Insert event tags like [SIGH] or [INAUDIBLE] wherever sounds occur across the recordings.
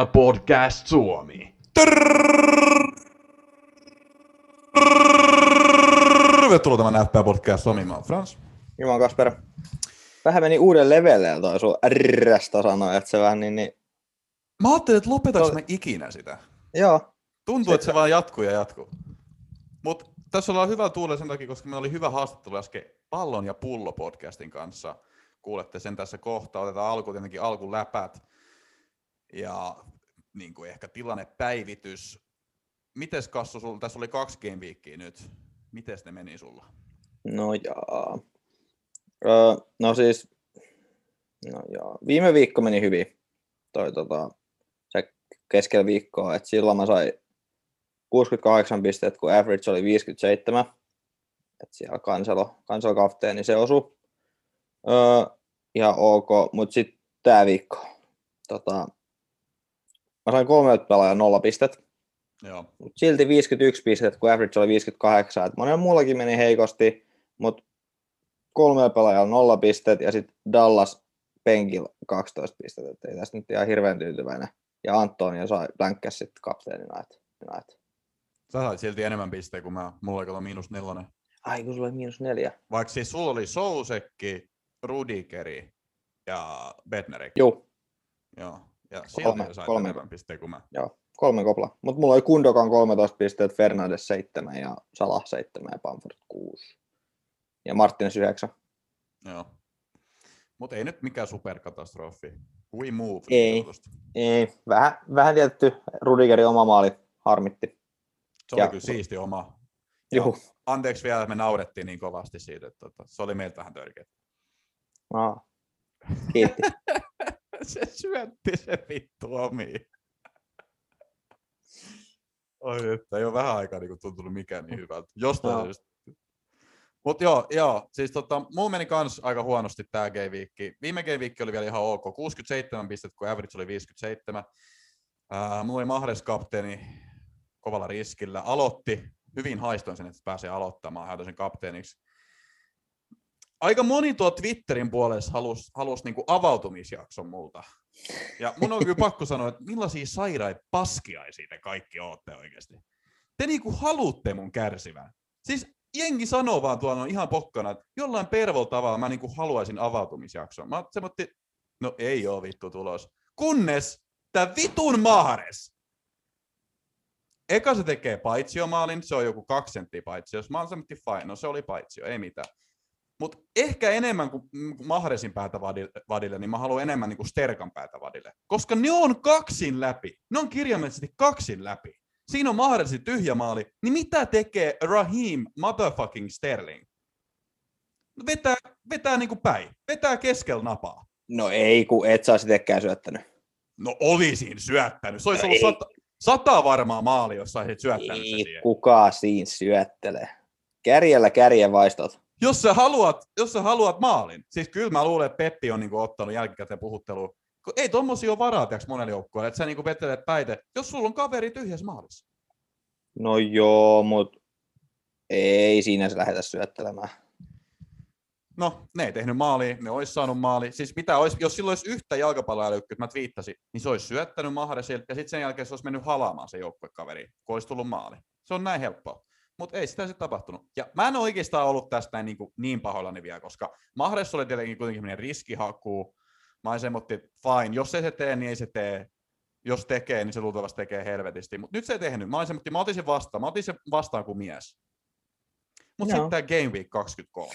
FPL Podcast Suomi. Tervetuloa tämän FPL Podcast Suomi. Mä oon Frans. Juman Kasper. Vähän meni uuden levelle toi sun rrästä sanoa, että se vähän niin, niin... Mä ajattelin, että lopetaks Tol- mä ikinä sitä. Joo, Tuntuu, että se vaan jatkuu ja jatkuu. Mutta tässä ollaan hyvä tuule sen takia, koska meillä oli hyvä haastattelu äsken Pallon ja pullo podcastin kanssa. Kuulette sen tässä kohta. Otetaan alku tietenkin alkun läpät ja niin kuin ehkä tilannepäivitys. Mites Kassu, sulla, tässä oli kaksi game weekia nyt. Mites ne meni sulla? no jaa. Öö, no siis, no joo. Viime viikko meni hyvin. Toi tota, se keskellä viikkoa, että silloin mä sain 68 pistettä, kun average oli 57. Että siellä kansalo, kansalo kapteeni se osui. Öö, ihan ok, mutta sitten tää viikko. Tota, mä sain kolmelta pelaajan nolla pistettä. Joo. Mut silti 51 pistettä, kun average oli 58. Et monella muullakin meni heikosti, mutta kolmella pelaajalla nolla pistet ja sitten Dallas penkillä 12 pistettä. Et ei tästä nyt ihan hirveän tyytyväinen. Ja Antonio sai länkkäs sitten kapteenina. Et, et. Sä sait silti enemmän pisteitä kuin mä. Mulla oli miinus nelonen. Ai kun sulla oli miinus neljä. Vaikka siis sulla oli Sousekki, Rudikeri ja Bednarek. Juu, Joo. Ja Kolme- sait kolme. enemmän pisteitä kuin mä. joo, kolme kopla. Mutta mulla oli Kundokan 13 pistettä, Fernandes 7 ja Salah 7 ja Bamford 6. Ja Martins 9. Joo. Mutta ei nyt mikään superkatastrofi. We move. Ei. niin sanotusti. Ei, vähän, vähän tietty Rudigerin oma maali harmitti. Se oli Ja- kyllä siisti oma. Juhu. Anteeksi vielä, että me naurettiin niin kovasti siitä, että tota, se oli meiltä vähän törkeä. Aa. Kiitti. [LAUGHS] se syötti se vittu omiin. Oi, että ei ole vähän aikaa niin tuntunut mikään niin hyvältä. Jostain Joo. syystä. Mut joo, joo, siis tota, muu meni kans aika huonosti tää game viikki. Viime game viikki oli vielä ihan ok, 67 pistettä, kun average oli 57. Ää, mulla oli Mahres kapteeni kovalla riskillä. Aloitti, hyvin haistoin sen, että pääsee aloittamaan, hän sen kapteeniksi. Aika moni tuo Twitterin puolessa halusi halus niinku avautumisjakson multa. Ja mun on kyllä [LAUGHS] pakko sanoa, että millaisia sairaita paskiaisia te kaikki ootte oikeasti. Te niinku halutte mun kärsivän. Siis jengi sanoo vaan tuolla ihan pokkana, että jollain pervol tavalla mä niinku haluaisin avautumisjakson. Mä semmoitti, no ei oo vittu tulos. Kunnes tää vitun Mahares. Eka se tekee paitsiomaalin, se on joku kaksi senttiä paitsio. Jos mä oon semmoitti fine, no se oli paitsio, ei mitään. Mutta ehkä enemmän kuin mm, Mahresin päätä vadille, niin mä haluan enemmän niin kuin Sterkan päätä vadille. Koska ne on kaksin läpi. Ne on kirjaimellisesti kaksin läpi. Siinä on Mahresin tyhjä maali. Niin mitä tekee Raheem motherfucking Sterling? Vetää, vetää niin kuin päin. Vetää keskellä napaa. No ei, kun et saa sitäkään syöttänyt. No olisin syöttänyt. Se olisi No ollut ei. sata, sata varmaa maali, jos saisit syöttänyt se Ei siihen. kukaan siinä syöttele. Kärjellä kärjen vaistot. Jos sä haluat, jos sä haluat maalin, siis kyllä mä luulen, että Peppi on niinku ottanut jälkikäteen puhuttelua, kun ei tommosia ole varaa tiiäks, monelle joukkueelle, että sä niinku vetelet päite, jos sulla on kaveri tyhjässä maalissa. No joo, mut ei siinä se lähdetä syöttelemään. No, ne ei tehnyt maalia, ne olisi saanut maali. Siis mitä olisi, jos sillä olisi yhtä jalkapalloälykkyä, mä twiittasin, niin se olisi syöttänyt Mahresilta ja sitten sen jälkeen se olisi mennyt halaamaan se joukkuekaveri, kun olisi tullut maali. Se on näin helppoa. Mutta ei sitä sitten tapahtunut. Ja mä en oikeastaan ollut tästä näin niin, kuin niin pahoillani vielä, koska Mahres oli tietenkin kuitenkin semmoinen riskihaku. Mä olin semmoitti, että fine, jos ei se tee, niin ei se tee. Jos tekee, niin se luultavasti tekee helvetisti. Mutta nyt se ei tehnyt. Mä olin semmoitti, mä otin sen vastaan. Mä otin sen vastaan kuin mies. Mutta sitten tämä Game Week 23. [LAUGHS]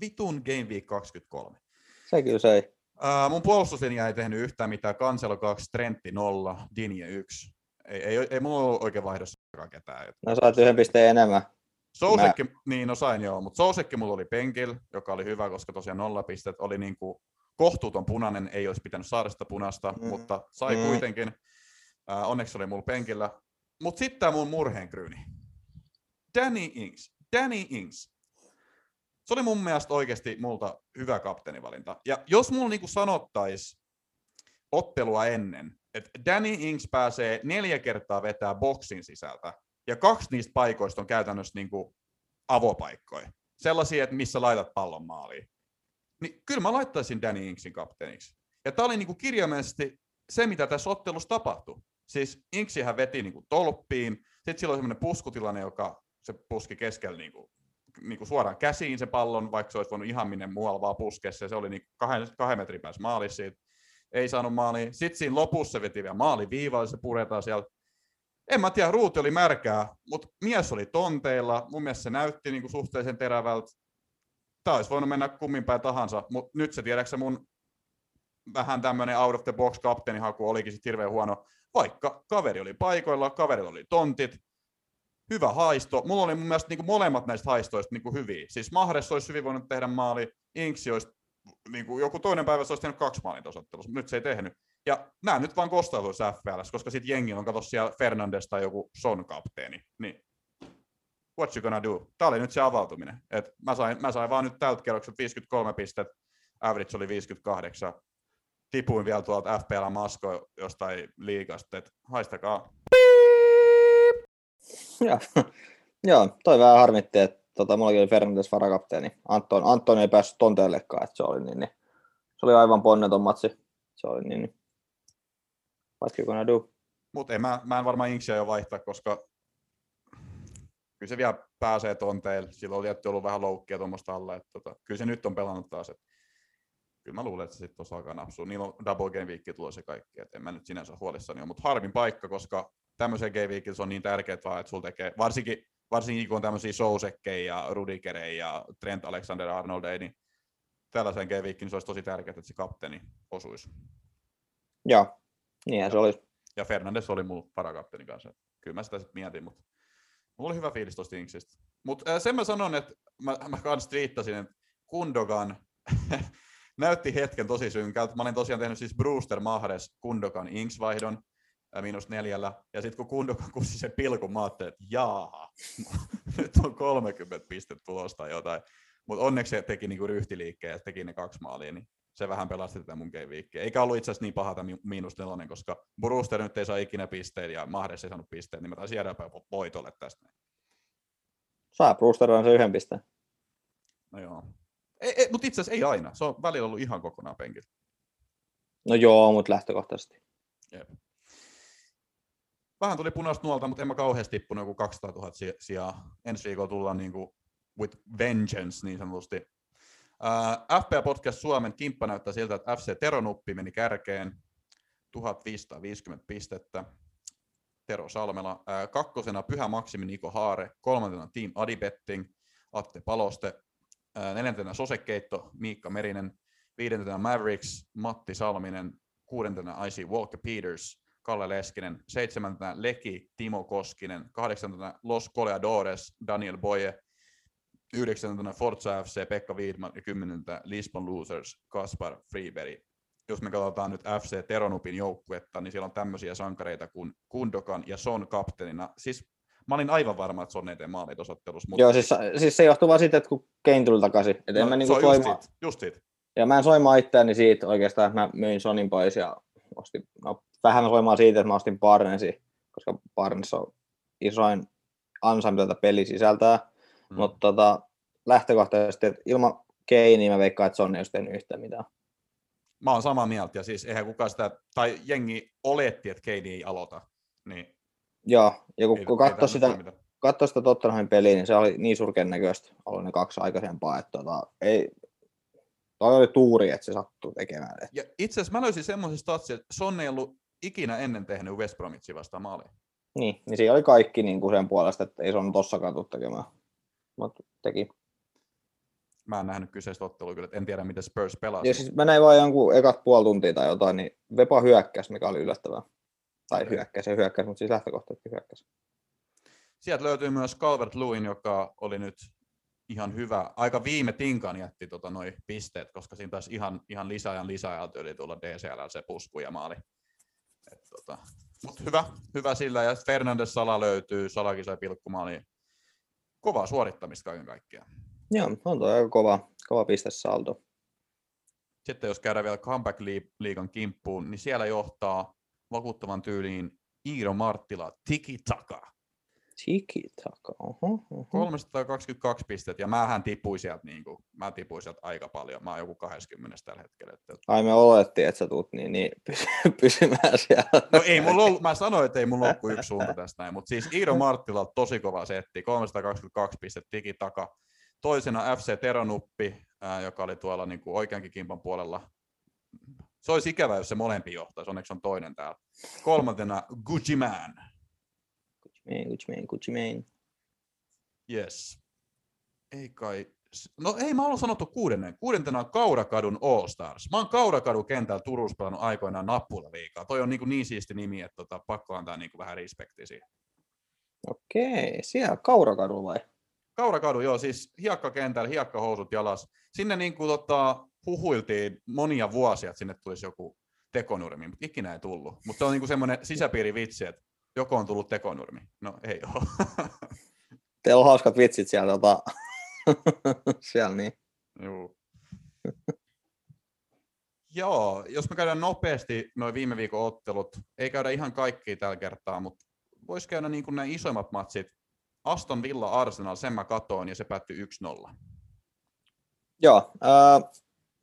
Vitun Game Week 23. Se kyllä söi. Uh, mun puolustuslinja ei tehnyt yhtään mitään. Cancelo 2, Trentti 0, Dinje 1. Ei, ei, ei mulla ollut oikein vaihdossa ketään. No saat yhden pisteen enemmän. Sousekki, niin no sain joo, mutta Sousekki mulla oli penkillä, joka oli hyvä, koska tosiaan nolla pistet oli niin kuin kohtuuton punainen, ei olisi pitänyt saada sitä punasta, Mm. mutta sai Mm. kuitenkin. Uh, onneksi oli mulla penkillä. Mutta sitten tämä mun murheenkryyni. Danny Ings. Danny Ings. Se oli mun mielestä oikeasti multa hyvä kapteenivalinta. Ja jos mulla niinku sanottais ottelua ennen, että Danny Ings pääsee neljä kertaa vetää boksin sisältä, ja kaksi niistä paikoista on käytännössä niinku avopaikkoja. Sellaisia, että missä laitat pallon maaliin. Niin kyllä mä laittaisin Danny Ingsin kapteeniksi. Ja tämä oli niin kuin kirjaimellisesti se, mitä tässä ottelussa tapahtui. Siis Inksihän veti niin kuin tolppiin, sitten sillä oli semmoinen puskutilanne, joka se puski keskellä niin kuin, niin kuin suoraan käsiin se pallon, vaikka se olisi voinut ihan minne muualla vaan puskessa, se oli niin kahden, kahden metrin päässä maalissa siitä. Ei saanut maaliin. Sitten siinä lopussa se veti vielä maali viivalle, se puretaan siellä. En mä tiedä, ruuti oli märkää, mutta mies oli tonteilla. Mun mielestä se näytti niin kuin suhteellisen terävältä. Tämä olisi voinut mennä kummin päin tahansa, mutta nyt se tiedätkö mun vähän tämmöinen out of the box kapteenihaku olikin sitten hirveän huono, vaikka kaveri oli paikoilla, kaverilla oli tontit, hyvä haisto. Mulla oli mun mielestä niin kuin molemmat näistä haistoista niin kuin hyviä. Siis Mahres olisi hyvin voinut tehdä maali, Inksi olisi, niin kuin joku toinen päivä se olisi tehnyt kaksi maalin tosottelussa, mutta nyt se ei tehnyt. Ja nämä nyt vaan kostautuisi FPLs, koska sitten jengi on kato siellä Fernandes tai joku Son kapteeni. Niin what you gonna do? Tämä oli nyt se avautuminen. Et mä, sain, mä sain vaan nyt tältä kerrokselta 53 pistettä, average oli 58. Tipuin vielä tuolta FPL Masko jostain liigasta, että haistakaa. [LAUGHS] Joo toi vähän harmitti, että tota, mullakin oli Fernandes varakapteeni. Anton, Anton ei päässyt tonteellekaan, että se oli, niin, niin, se oli aivan ponneton matsi. Se oli niin, niin. What you gonna do? Mutta mä, mä en varmaan Inksia jo vaihtaa, koska kyllä se vielä pääsee tonteille. Silloin oli että ollut vähän loukkia tuommoista alla. Että tota, kyllä se nyt on pelannut taas. Että kyllä mä luulen, että se sitten osaa napsua. Niillä on double game viikki tulossa kaikki, että en mä nyt sinänsä huolissani ole. Mutta harmin paikka, koska tämmöisen game se on niin tärkeää että sulla tekee, varsinkin, varsinkin kun on tämmöisiä Sousekkejä ja Rudigereja ja Trent Alexander-Arnold, niin tällaisen game viikkiin niin se olisi tosi tärkeää, että se kapteeni osuisi. Joo, niinhän se olisi. Ja Fernandes oli mun varakapteeni kanssa. Kyllä mä sitä sitten mietin, mutta mulla oli hyvä fiilis tuosta Inksistä. Mutta äh, sen mä sanon, että mä, mä kans twiittasin, että Kundogan [LAUGHS] näytti hetken tosi synkältä. Mä olin tosiaan tehnyt siis Brewster Mahres Kundokan Inks-vaihdon äh, miinus neljällä. Ja sitten kun Kundokan kussi se pilkun, mä ajattelin, että jaa, [LAUGHS] nyt on 30 pistettä tulosta jotain. Mutta onneksi se teki niinku ryhtiliikkeen ja teki ne kaksi maalia, niin se vähän pelasti tätä mun viikkiä. Eikä ollut itse asiassa niin paha tämä miinus nelonen, koska Brewster nyt ei saa ikinä pisteitä ja Mahdes ei saanut pisteitä, niin mä taisin jäädä voitolle tästä. Saa Brewster on se yhden pisteen. No joo. Ei, ei, mutta itse asiassa ei aina. Se on välillä ollut ihan kokonaan penkillä. No joo, mutta lähtökohtaisesti. Jep. Vähän tuli punaista nuolta, mutta en mä kauheasti tippunut joku 200 000 sijaa. Ensi viikolla tullaan niin kuin with vengeance niin sanotusti. Uh, FPA Podcast Suomen kimppa näyttää siltä, että FC Teronuppi meni kärkeen 1550 pistettä. Tero Salmela. Uh, kakkosena Pyhä Maksimi Niko Haare. Kolmantena Team Adibetting. Atte Paloste neljäntenä Sosekeitto, Miikka Merinen, viidentenä Mavericks, Matti Salminen, kuudentena IC Walker Peters, Kalle Leskinen, seitsemäntenä Leki, Timo Koskinen, kahdeksantena Los Coleadores, Daniel Boye, yhdeksäntenä Forza FC, Pekka Wiidman ja kymmenentenä Lisbon Losers, Kaspar Freeberg. Jos me katsotaan nyt FC Teronupin joukkuetta, niin siellä on tämmöisiä sankareita kuin Kundokan ja Son kapteenina. Siis Mä olin aivan varma, että Son ei tee tuossa ottelussa. Mutta... Joo, siis, siis, se johtuu vaan siitä, että kun Kane tuli takaisin. Et no, en mä niinku se soima... just, siitä, just siitä. Ja mä en soimaa itseäni siitä oikeastaan, että mä myin Sonin pois ja ostin, no, vähän soimaa siitä, että mä ostin Barnesi, koska Barnes on isoin ansa, mitä tätä peli sisältää. Mm. Mutta tota, lähtökohtaisesti, että ilman Keinea mä veikkaan, että Son ei olisi tehnyt yhtään mitään. Mä oon samaa mieltä, ja siis eihän kukaan sitä, tai jengi oletti, että Kane ei aloita, niin Joo, ja kun, kun katsoi sitä, katso sitä Tottenhamin peliä, niin se oli niin surkean näköistä, ollut ne kaksi aikaisempaa, että tota, ei, toi oli tuuri, että se sattuu tekemään. Että. Ja itse asiassa mä löysin semmoisen statsin, että Son ei ollut ikinä ennen tehnyt West Bromwichin vastaan maalia. Niin, niin siinä oli kaikki niin kuin sen puolesta, että ei Son tossakaan tule tekemään. Mutta teki. Mä en nähnyt kyseistä ottelua kyllä, en tiedä miten Spurs pelasi. Ja siis mä näin vaan jonkun ekat puoli tuntia tai jotain, niin Vepa hyökkäs, mikä oli yllättävää. Tai hyökkäs ja hyökkäs, mutta siis lähtökohtaisesti hyökkäs. Sieltä löytyy myös Calvert Lewin, joka oli nyt ihan hyvä. Aika viime tinkan jätti tota, noi pisteet, koska siinä taisi ihan, ihan lisäajan lisäajalta yli tulla DCL se pusku ja maali. Et, tota, Mutta hyvä, hyvä sillä. Ja Fernandes Sala löytyy, Salakin sai pilkkumaali. Kovaa suorittamista kaiken kaikkiaan. Joo, on tuo aika kova, kova pistesaldo. Sitten jos käydään vielä comeback-liigan kimppuun, niin siellä johtaa vakuuttavan tyyliin Iiro Marttila. Tiki taka. Oho, oho. 322 pistettä, ja mähän tipuin sieltä, niin kuin, mä tipuin sieltä aika paljon. Mä oon joku 20 tällä hetkellä. Että... Ai me olettiin, että sä tuut niin, niin pysy, [LAUGHS] pysymään siellä. No ei mulla ollut, mä sanoin, että ei mulla ollut kuin yksi suunta tästä näin, mutta siis Iiro Marttila tosi kova setti, 322 pistettä tiki taka. Toisena FC Teronuppi, ää, joka oli tuolla niin kuin oikeankin kimpan puolella. Se olisi ikävä, jos se molempi johtaisi, onneksi on toinen täällä. Kolmantena Gucci Man. Mane, Gucci Mane, Gucci Mane. Yes. Ei kai. No ei, mä olen sanottu kuudennen. Kuudentena on Kaurakadun All Stars. Mä oon Kaurakadun kentällä Turussa pelannut aikoinaan nappula liikaa. Toi on niin, niin siisti nimi, että tota, pakko antaa niin vähän respektiä siihen. Okei, siellä Kaurakadulla vai? Kaurakadu, joo, siis hiekkakentällä, hiekkahousut jalas. Sinne niin kuin, tota, huhuiltiin monia vuosia, että sinne tulisi joku tekonurmi, mutta ikinä ei tullut. Mutta se on niin semmoinen sisäpiirivitsi, että joko on tullut tekonurmi. No ei ole. [LAUGHS] Teillä on hauskat vitsit siellä, tota... [LAUGHS] siellä niin. Joo. [LAUGHS] Joo, jos me käydään nopeasti noin viime viikon ottelut, ei käydä ihan kaikki tällä kertaa, mutta voisi käydä niin kuin nämä isoimmat matsit. Aston Villa Arsenal, sen mä katoin ja se päättyi 1-0. Joo, äh,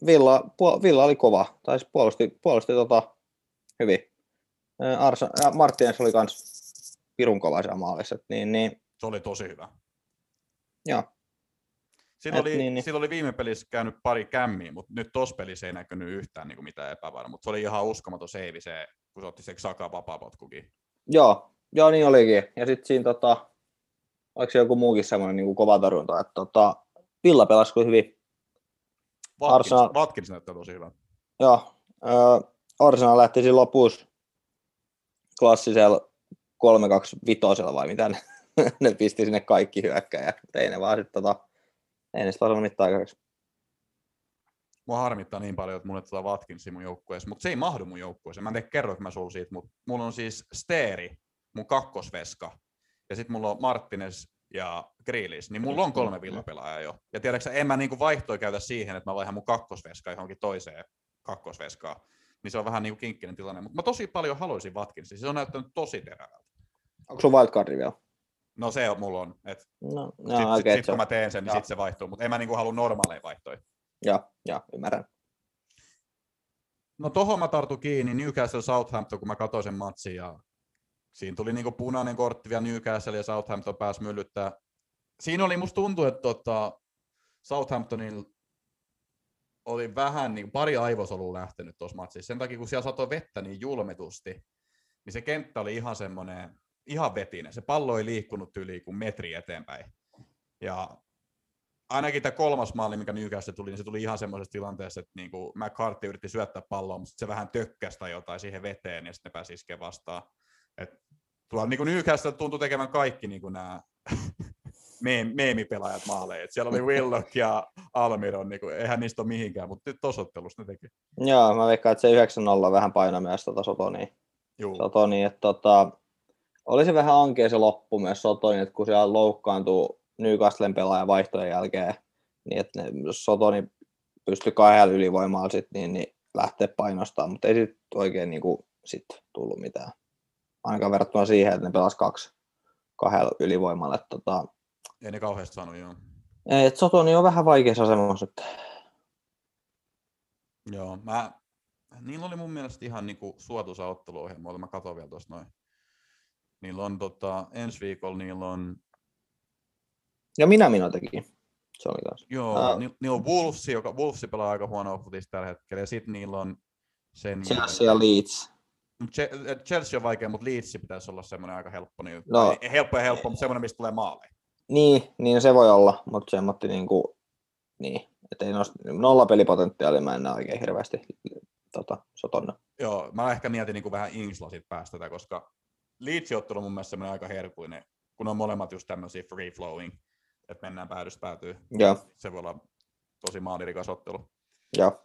Villa, Villa oli kova, tai puolusti, puolusti tota, hyvin. Arsa, ja Martins oli kans pirun kova siellä maalissa, niin, niin, Se oli tosi hyvä. joo. Et oli, niin, niin. Sillä oli viime pelissä käynyt pari kämmiä, mutta nyt tuossa pelissä ei näkynyt yhtään niin kuin mitään epävarmaa. Mutta se oli ihan uskomaton seivi se, kun se otti se Saka vapaapotkukin. Joo, joo niin olikin. Ja sitten siinä tota, oliko se joku muukin semmoinen niin kova torjunta, että tota, Villa pelasi kyllä hyvin. Watkins, Arsenal- Watkins näyttää tosi hyvä. Joo, Arsenal lähti siinä lopussa klassisella 3-2-vitosella vai mitä ne, [LAUGHS] ne pisti sinne kaikki hyökkäjät. Mutta ei ne vaan sitten tota, ei ne sitten mitään aikaiseksi. Mua harmittaa niin paljon, että mulla ei tuota Watkinsia mun joukkueessa, mutta se ei mahdu mun joukkueeseen. Mä en tiedä, kerroinko mä sulla siitä, mutta mulla on siis Steeri, mun kakkosveska, ja sitten mulla on Martinez ja Grealish, niin mulla on kolme villapelaajaa jo. Ja tiedätkö, en mä niinku vaihtoa käytä siihen, että mä vaihan mun kakkosveskaa johonkin toiseen kakkosveskaan. Niin se on vähän niinku kinkkinen tilanne. Mutta mä tosi paljon haluaisin Watkinsia, se on näyttänyt tosi terävältä. Onko sun wildcardi vielä? No se on, mulla on. Et No, sit, no sit, okei, sit, se kun mä teen sen, niin Joo. sit se vaihtuu. Mutta en mä niinku halua normaaleja vaihtoja. Joo, joo, ymmärrän. No tohon mä tartun kiinni, Newcastle Southampton, kun mä katsoin sen matsin ja siinä tuli niinku punainen kortti vielä Newcastle ja Southampton pääsi myllyttää. Siinä oli, musta tuntuu, että tota, Southamptonilla oli vähän niin pari aivosolua lähtenyt tuossa matsissa. Sen takia, kun siellä satoi vettä niin julmetusti, niin se kenttä oli ihan semmoinen, ihan vetinen. Se pallo ei liikkunut yli kuin metri eteenpäin. Ja ainakin tämä kolmas maali, mikä Newcastle tuli, niin se tuli ihan semmoisessa tilanteessa, että niin kuin McCarthy yritti syöttää palloa, mutta se vähän tökkäsi tai jotain siihen veteen, ja sitten ne pääsi iskemään vastaan. Et tuolla niin kuin tuntui tekevän kaikki niin kuin nämä [LAUGHS] meem- meemipelaajat maaleja. Et siellä oli [LAUGHS] Willock ja Almiron, niin kuin, eihän niistä ole mihinkään, mutta nyt tuossa ottelussa ne teki. Joo, mä veikkaan, että se 9-0 vähän painoi myös tota Sotonia. Juu. Sotoni, että tota, oli se vähän ankea se loppu myös Sotoni, että kun siellä loukkaantuu Newcastlen pelaajan vaihtojen jälkeen, niin että ne, Sotoni pystyi kahdella ylivoimalla sit, niin, niin lähteä painostamaan, mutta ei sit oikein niin kuin, sit tullut mitään. Ainakaan verrattuna siihen, että ne pelas kaksi kahdella ylivoimalla. Että, tota, Ei ne kauheasti saanut, joo. et Sotoni on vähän vaikeassa asemassa nyt. Joo, mä, niillä oli mun mielestä ihan niinku suotuisa otteluohjelma, mä katson vielä tuossa noin. Niillä on tota, ensi viikolla niillä on, Ja minä minä tekin. Se oli kanssa. joo, Ää. ni, niillä on Wolves, joka Wolves pelaa aika huonoa futista tällä hetkellä, ja sitten niillä on sen Chelsea ja Leeds. Che- Chelsea on vaikea, mutta Leeds pitäisi olla semmoinen aika helppo. Niin, No. ei, helppo ja helppo, mutta semmoinen, mistä tulee maaleja. Niin, niin se voi olla, mutta semmoinen niinku, niin, että ei nost, nolla pelipotentiaalia mä en näe oikein hirveästi tota, sotonna. Joo, mä ehkä mietin niin kuin vähän Ingslasit päästä tätä, koska Leedsin ottelu on mun mielestä semmoinen aika herkuinen, kun on molemmat just tämmöisiä free flowing, että mennään päädystä päätyy. Joo, Se voi olla tosi maalirikas ottelu. joo.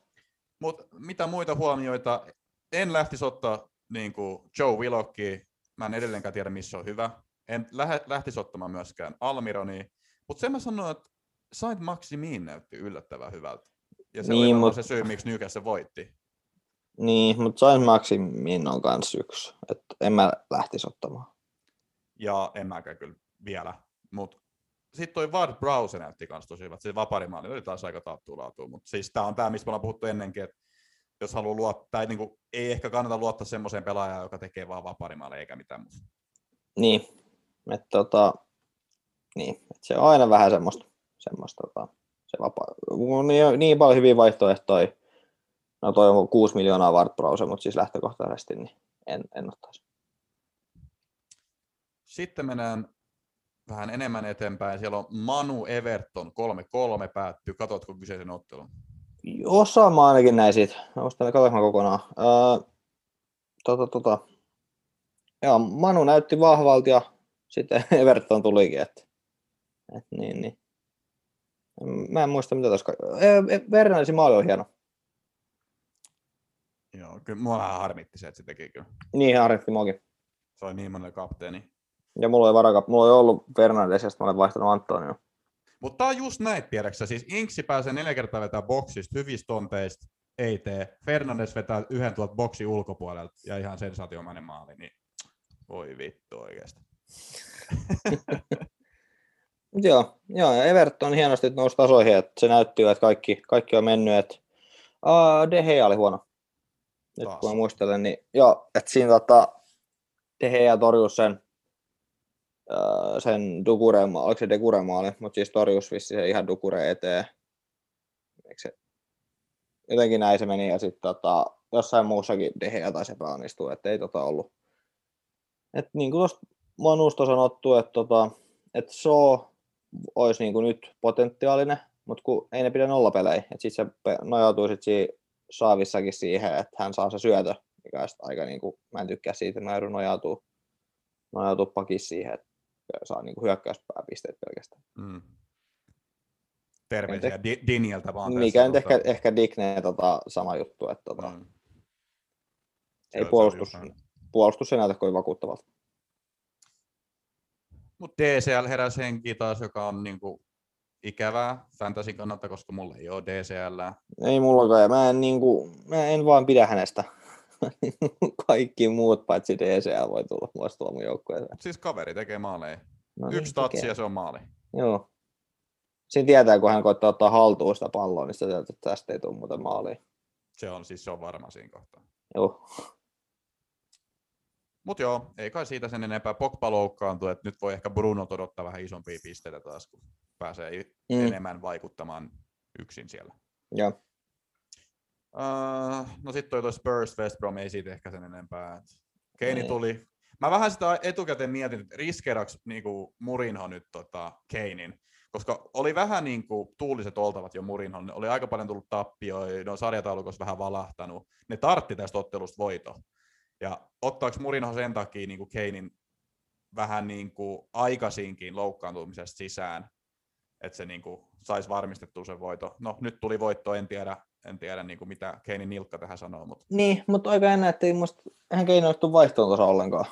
Mutta mitä muita huomioita? En lähtisi ottaa niin kuin Joe Willockia. Mä en edelleenkään tiedä, missä on hyvä. En lähe, lähtisi ottamaan myöskään Almironia. Mutta sen mä sanoin, että Saint Maximin näytti yllättävän hyvältä. Ja se Niin, oli mut- se syy, miksi Newcastle voitti. Niin, mutta Sainz Maximin on kans yksi, että en mä lähtisi ottamaan. Ja en mäkään kyllä. vielä, mutta sitten toi Ward Browse näytti kans tosi hyvä. Se vaparimaali oli taas aika taattua laatua, mutta siis tämä on tämä, mistä me ollaan puhuttu ennenkin, että jos haluaa luottaa, tai niin kuin, ei ehkä kannata luottaa semmoiseen pelaajaan, joka tekee vaan vaparimaaleja eikä mitään muuta. Niin, että tota, niin, et se on aina vähän semmoista, semmoista tota, se vapaa, niin, niin paljon hyviä vaihtoehtoja, no toi on 6 miljoonaa Ward mutta siis lähtökohtaisesti niin en, en ottaisi. Sitten mennään vähän enemmän eteenpäin. Siellä on Manu Everton 3-3 päättyy. Katotko kyseisen ottelun? Osa mä ainakin näin siitä. Mä muistan, katsoinko kokonaan. Öö, tota, tota. Joo, Manu näytti vahvalta ja sitten [LAUGHS] Everton tulikin. Että, et niin, niin. Mä en muista, mitä tuossa... Vernaisi maali on hieno. Joo, kyllä mua vähän harmitti se, että se teki kyllä. Niin, harmitti muakin. Se oli niin monen kapteeni. Ja mulla ei varaka, mulla ei ollut Fernandes, ja mä olen vaihtanut Antonio. Mutta tää on just näin, tiedäksä. Siis Inksi pääsee neljä kertaa vetää boksista, hyvistä tonteista, ei tee. Fernandes vetää yhden tuolta boksi ulkopuolelta ja ihan sensaatiomainen maali, niin voi vittu oikeasti. Joo, joo, ja Everton hienosti nousi tasoihin, että se näytti, että kaikki, kaikki on mennyt, että uh, De Gea oli huono. Nyt Taas. kun mä muistelen, niin joo, että siinä tota, De Gea torjui sen sen Dukure, oliko se Dekure maali, mutta siis torjus vissi se ihan Dukure eteen. Eikö se, jotenkin näin se meni ja sitten tota, jossain muussakin Dehea taisi epäonnistua, että ei tota ollut. Et niin kuin tuosta Manusta sanottu, että tota, et So olisi niin kuin nyt potentiaalinen, mutta kun ei ne pidä nollapelejä, että sitten se nojautuu sit siinä Saavissakin siihen, että hän saa se syötö, mikä on aika niin kuin, mä en tykkää siitä, että mä nojautuu, nojautuu pakissa siihen, että saa niin hyökkäyspääpisteet pelkästään. Mm. Terveisiä te- Dinieltä vaan. Mikä nyt ehkä, ehkä Digne tota, sama juttu, että tota, mm. ei puolustus, puolustus ei näytä kovin vakuuttavalta. Mutta DCL heräsi henki taas, joka on niinku ikävää fantasy kannalta, koska mulla ei ole DCL. Ei mullakaan, mä en, niinku, mä en vaan pidä hänestä. [LAUGHS] kaikki muut paitsi DCL voi tulla muista mun joukkueeseen. Siis kaveri tekee maaleja. No niin, Yksi tatsi ja se on maali. Joo. Siinä tietää, kun hän koittaa ottaa haltuun sitä palloa, niin sitä että tästä ei tule muuten maaliin. Se on, siis se on varma siinä kohtaa. Joo. Mut joo, ei kai siitä sen enempää. Pogba loukkaantui, että nyt voi ehkä Bruno odottaa vähän isompia pisteitä taas, kun pääsee mm. enemmän vaikuttamaan yksin siellä. Joo. Uh, no sitten toi, toi Spurs West Brom ei siitä ehkä sen enempää. Keini tuli. Mä vähän sitä etukäteen mietin, että riskeeraksi niinku Murinho nyt tota, Keinin, koska oli vähän niin kuin tuuliset oltavat jo Murinhon, oli aika paljon tullut tappioita, ne on sarjataulukossa vähän valahtanut, ne tartti tästä ottelusta voito. Ja ottaako Murinho sen takia niin kuin Keinin vähän niin kuin aikaisinkin loukkaantumisesta sisään, että se niin kuin saisi varmistettua sen voito. No nyt tuli voitto, en tiedä, en tiedä niin kuin mitä Keinin nilkka tähän sanoo. Mutta... Niin, mutta aika ennen, että ei musta eihän Keino ole vaihtoon tuossa ollenkaan.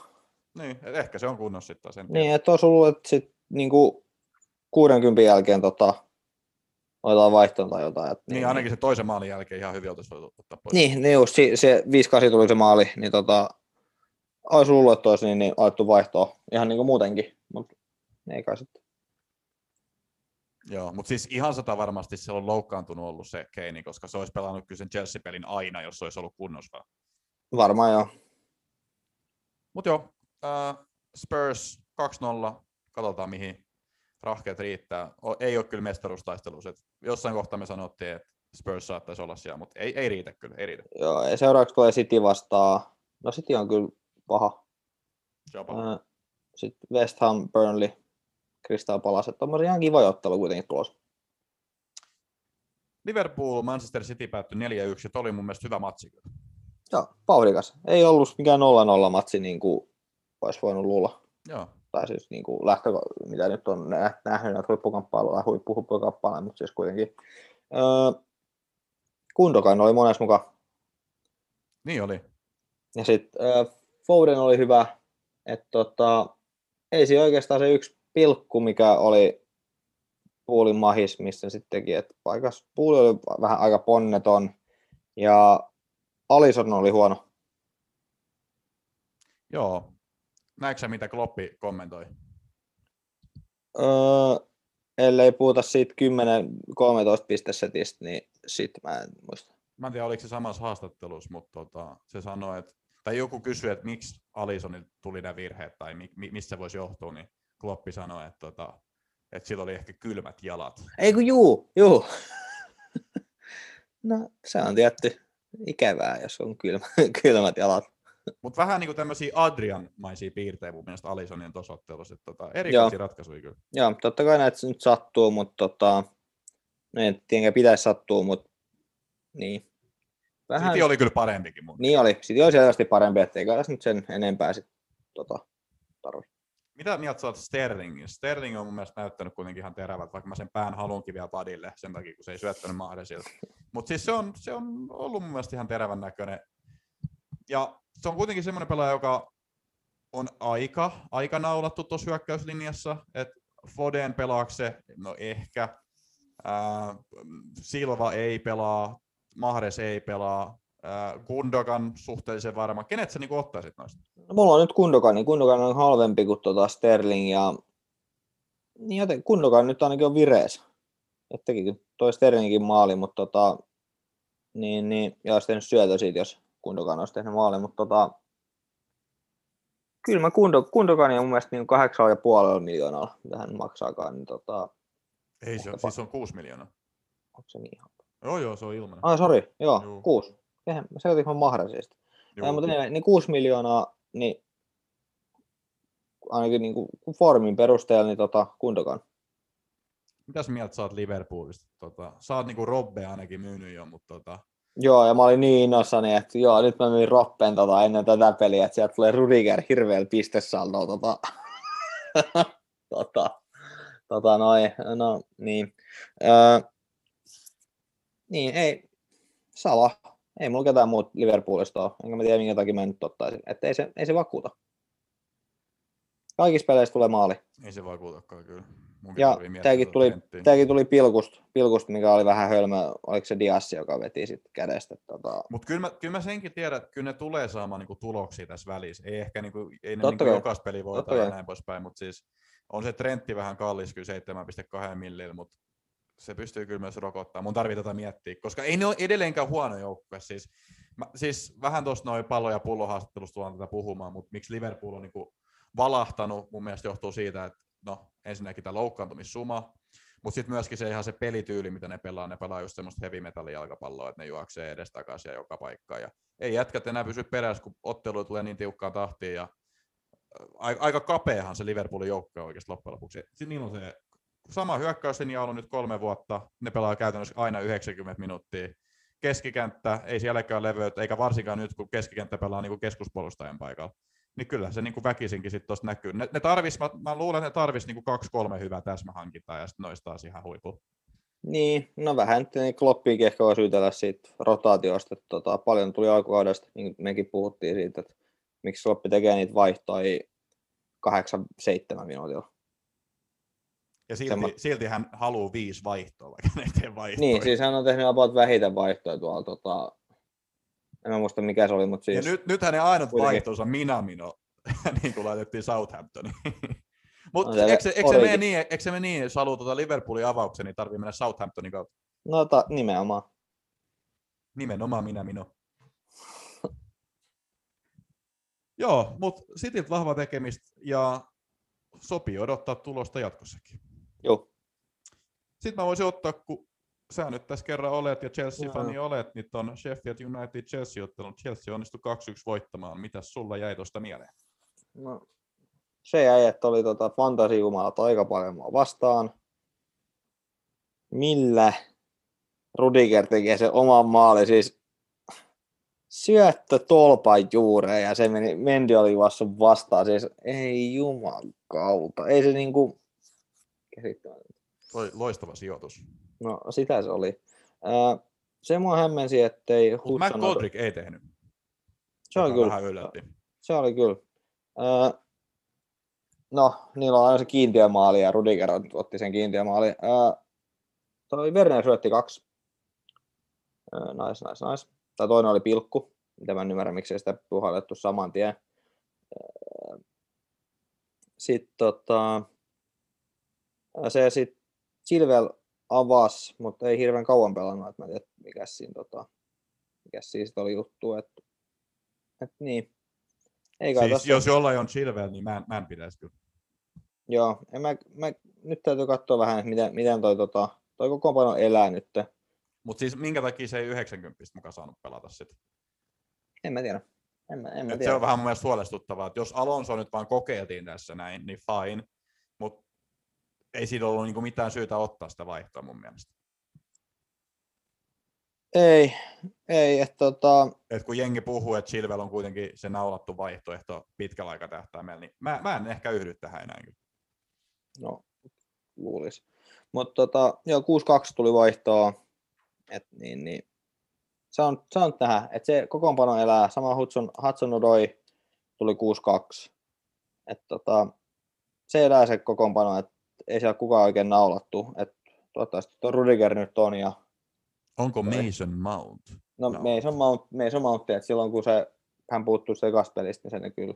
Niin, ehkä se on kunnossa sitten sen. Niin, että olisi ollut, että sit, niin kuin 60 jälkeen tota, otetaan vaihtoon tai jotain. Että, niin, niin, ainakin se toisen maalin jälkeen ihan hyvin oltaisiin ottaa pois. Niin, niin just, se, se 5 tuli se maali, niin tota, olisi luullut, että olisi niin, niin otettu vaihtoon ihan niin kuin muutenkin, mutta ei kai sitten. Joo, mutta siis ihan sata varmasti se on loukkaantunut ollut se Keini, koska se olisi pelannut kyllä sen Chelsea-pelin aina, jos se olisi ollut kunnossa. Varmaan joo. Mutta joo, äh, Spurs 2-0, katsotaan mihin rahkeet riittää. Ei ole kyllä mestaruustaistelussa. Jossain kohtaa me sanottiin, että Spurs saattaisi olla siellä, mutta ei, ei riitä kyllä, ei riitä. Joo, ja seuraavaksi tulee City vastaa. No City on kyllä paha. Äh, Sitten West Ham, Burnley, Crystal Palace. Tuommoisia ihan kivoja ottelu kuitenkin tulossa. Liverpool, Manchester City päättyi 4-1, ja oli mun mielestä hyvä matsi kyllä. Joo, vauhdikas. Ei ollut mikään 0-0 matsi niin kuin olisi voinut luulla. Joo. Tai siis niin kuin lähtö, mitä nyt on nähnyt näitä huippukamppailuja, huippu, huippukamppailuja, mutta siis kuitenkin. Öö, Kundokan oli monessa mukaan. Niin oli. Ja sitten öö, Foden oli hyvä, että tota, ei siinä oikeastaan se yksi pilkku, mikä oli puulin mahis, missä sitten teki, että paikas puuli oli vähän aika ponneton ja Alison oli huono. Joo. Näetkö mitä Kloppi kommentoi? öö, ellei puhuta siitä 10-13 pistesetistä, niin sit mä en muista. Mä en tiedä, oliko se samassa haastattelussa, mutta tota, se sanoi, että, tai joku kysyi, että miksi Alisonille tuli nämä virheet, tai mi, mi, mistä se voisi johtua, niin Kloppi sanoi, että, tota, että sillä oli ehkä kylmät jalat. Ei kun juu, juu. [LAUGHS] no se on tietty ikävää, jos on kylmä, [LAUGHS] kylmät jalat. Mutta vähän niin kuin tämmöisiä Adrian-maisia piirteitä mun mielestä Alisonin tuossa ottelussa. Tota, erikoisia ratkaisuja kyllä. Joo, totta kai näitä nyt sattuu, mutta tota, no en tiedä, pitäisi sattua, mutta niin. Vähän... City oli kyllä parempikin. Mutta... Niin oli, City oli selvästi parempi, ettei kai nyt sen enempää sit, tota, tarvi. Mitä mieltä sä oot Sterlingin? Sterling on mun mielestä näyttänyt kuitenkin ihan terävät, vaikka mä sen pään halunkin vielä padille sen takia, kun se ei syöttänyt mahdollisesti. Mutta siis se on, se on ollut mun mielestä ihan terävän näköinen. Ja se on kuitenkin semmoinen pelaaja, joka on aika, aika naulattu tuossa hyökkäyslinjassa, että Foden pelaakse, no ehkä, ää, Silva ei pelaa, Mahres ei pelaa, ää, Kundogan suhteellisen varma. Kenet sä niin ottaisit noista? No, mulla on nyt Kundogan, niin Kundogan on halvempi kuin tota Sterling ja niin joten Kundogan nyt ainakin on vireessä. Et tekikin toi Sterlingin maali, mutta tota, niin, niin, ja olisi tehnyt syötö siitä, jos Kundogan olisi tehnyt maalin, mutta tota, kyllä mä Kundo, Kundogan on mun mielestä niin kahdeksan ja puolella miljoonalla, mitä hän maksaakaan. Niin tota, Ei se, siis on kuusi miljoonaa. Onko se niin ihan? Joo, joo, se on ilmanen. Ah, sori, joo, Juu. kuusi. Eihän, se on ihan mahdollisesti. Ja, mutta niin, niin kuusi miljoonaa, niin ainakin niin kuin formin perusteella, niin tota, Kundogan. Mitäs mieltä sä oot Liverpoolista? Tota, sä oot niinku Robbe ainakin myynyt jo, mutta tota, Joo, ja mä olin niin innossani, että joo, nyt mä myin Roppen tota, ennen tätä peliä, että sieltä tulee Rudiger hirveällä pistesaldoa. Tota, [LAUGHS] tota, tota, noin, no niin. Öö, niin, ei, Sala, ei mulla ketään muut Liverpoolista ole, enkä mä tiedä minkä takia mä nyt ottaisin, että ei se, ei se vakuuta. Kaikissa peleissä tulee maali. Ei se vakuutakaan kyllä. Munkin ja tämäkin tuli, tämäkin tuli pilkusta, pilkusta, mikä oli vähän hölmö, oliko se Diassi, joka veti sitten kädestä. Tota... Mutta kyllä, mä, kyllä mä senkin tiedän, että kyllä ne tulee saamaan niinku tuloksia tässä välissä. Ei ehkä niinku, ei ne niinku jokaista peli voita ja näin poispäin, mutta siis on se Trentti vähän kallis kyllä 7,2 millillä, mutta se pystyy kyllä myös rokottamaan. Mun tarvii tätä miettiä, koska ei ne ole edelleenkään huono joukkue. Siis, mä, siis vähän tuossa noin pallo- ja pullohaastattelusta tullaan tätä puhumaan, mutta miksi Liverpool on niinku valahtanut, mun mielestä johtuu siitä, että no ensinnäkin tämä loukkaantumissuma, mutta sitten myöskin se ihan se pelityyli, mitä ne pelaa, ne pelaa just semmoista heavy jalkapalloa, että ne juoksee edestakaisin ja joka paikkaan. Ja ei jätkät enää pysy perässä, kun ottelu tulee niin tiukkaan tahtiin ja aika kapeahan se Liverpoolin joukko oikeasti loppujen lopuksi. Sitten niillä on se sama hyökkäyslinja ollut nyt kolme vuotta, ne pelaa käytännössä aina 90 minuuttia. Keskikenttä, ei sielläkään leveyttä, eikä varsinkaan nyt, kun keskikenttä pelaa niin kuin keskuspuolustajan paikalla niin kyllä se niin kuin väkisinkin sitten tuossa näkyy. Ne, ne tarvis, mä, mä, luulen, että ne tarvis niin kuin kaksi-kolme hyvää täsmähankintaa ja sitten noista taas ihan huipu. Niin, no vähän niin Kloppiinkin ehkä voi syytellä siitä rotaatiosta. Että tota, paljon tuli alkukaudesta, niin mekin puhuttiin siitä, että miksi Kloppi tekee niitä vaihtoja kahdeksan, seitsemän minuutilla. Ja silti, Semmo... silti hän haluaa viisi vaihtoa, vaikka ne ei tee vaihtoja. Niin, siis hän on tehnyt about vähiten vaihtoja tuolla tota, en mä muista mikä se oli, mutta siis... Ja nyt, nyt hänen ainut vaihtoonsa Minamino, [LAUGHS] niin kuin laitettiin Southamptoniin. [LAUGHS] Mutta no, eikö, eikö, se mene niin, eikö se mene niin, jos haluaa tuota Liverpoolin avauksen, niin tarvii mennä Southamptonin kautta? No ta, nimenomaan. Nimenomaan Minamino. [LAUGHS] Joo, mutta Cityt vahva tekemistä ja sopii odottaa tulosta jatkossakin. Joo. Sitten mä voisin ottaa, kun sä nyt tässä kerran olet ja Chelsea-fani no. olet, niin on Sheffield United Chelsea-ottelun. Chelsea onnistui 2-1 voittamaan. Mitäs sulla jäi tuosta mieleen? No, se jäi, että oli tota fantasijumalat aika paljon mua vastaan. Millä Rudiger tekee se oman maali, siis syöttö tolpan juureen ja se meni, Mendi oli vasta vastaan, siis ei jumakauta, ei se niinku käsittämätöntä. Loistava sijoitus. No sitä se oli. Äh, se mua hämmensi, ettei Hudson... Matt Godric ei tehnyt. Se oli kyllä. Vähän yllätti. Se oli kyllä. Äh, no, niillä on aina se kiintiömaali ja Rudiger otti sen kiintiömaali. Äh, toi Werner syötti kaksi. Äh, nice, nice, nice. Tai toinen oli pilkku, mitä mä en ymmärrä, miksi sitä puhallettu saman tien. Sitten tota, Se sitten Silvel avasi, mutta ei hirveän kauan pelannut, että mä en tiedä, mikä siinä, tota, mikä siinä oli juttu, että, että niin. Ei siis tässä... jos jollain on Chilwell, niin mä en, mä en pitäisi kyllä. Joo, en mä, mä, nyt täytyy katsoa vähän, että miten, miten toi, tota, toi kokoonpano elää nyt. Mutta siis minkä takia se ei 90 mukaan saanut pelata sitten? En mä tiedä. En mä, en mä tiedä. Se on vähän mun mielestä huolestuttavaa, että jos Alonso nyt vaan kokeiltiin tässä näin, niin fine, ei siinä ollut niinku mitään syytä ottaa sitä vaihtoa mun mielestä. Ei, ei. Että tota... Et kun jengi puhuu, että Chilwell on kuitenkin se naulattu vaihtoehto pitkällä aikatähtäimellä, niin mä, mä en ehkä yhdy tähän enää. No, luulisi. Mutta tota, joo, 6-2 tuli vaihtoa. Et niin, niin. Se on, se on tähän, että se kokoonpano elää. Sama Hudson, Hudson Odoi tuli 6-2. Et tota, se elää se kokoonpano, että ei siellä kukaan oikein naulattu. Et toivottavasti tuo Rudiger nyt on ja Onko Mason Mount? No, no. Mason Mount, Mason Mount, että silloin kun se, hän puuttuu se pelistä, niin sen kyllä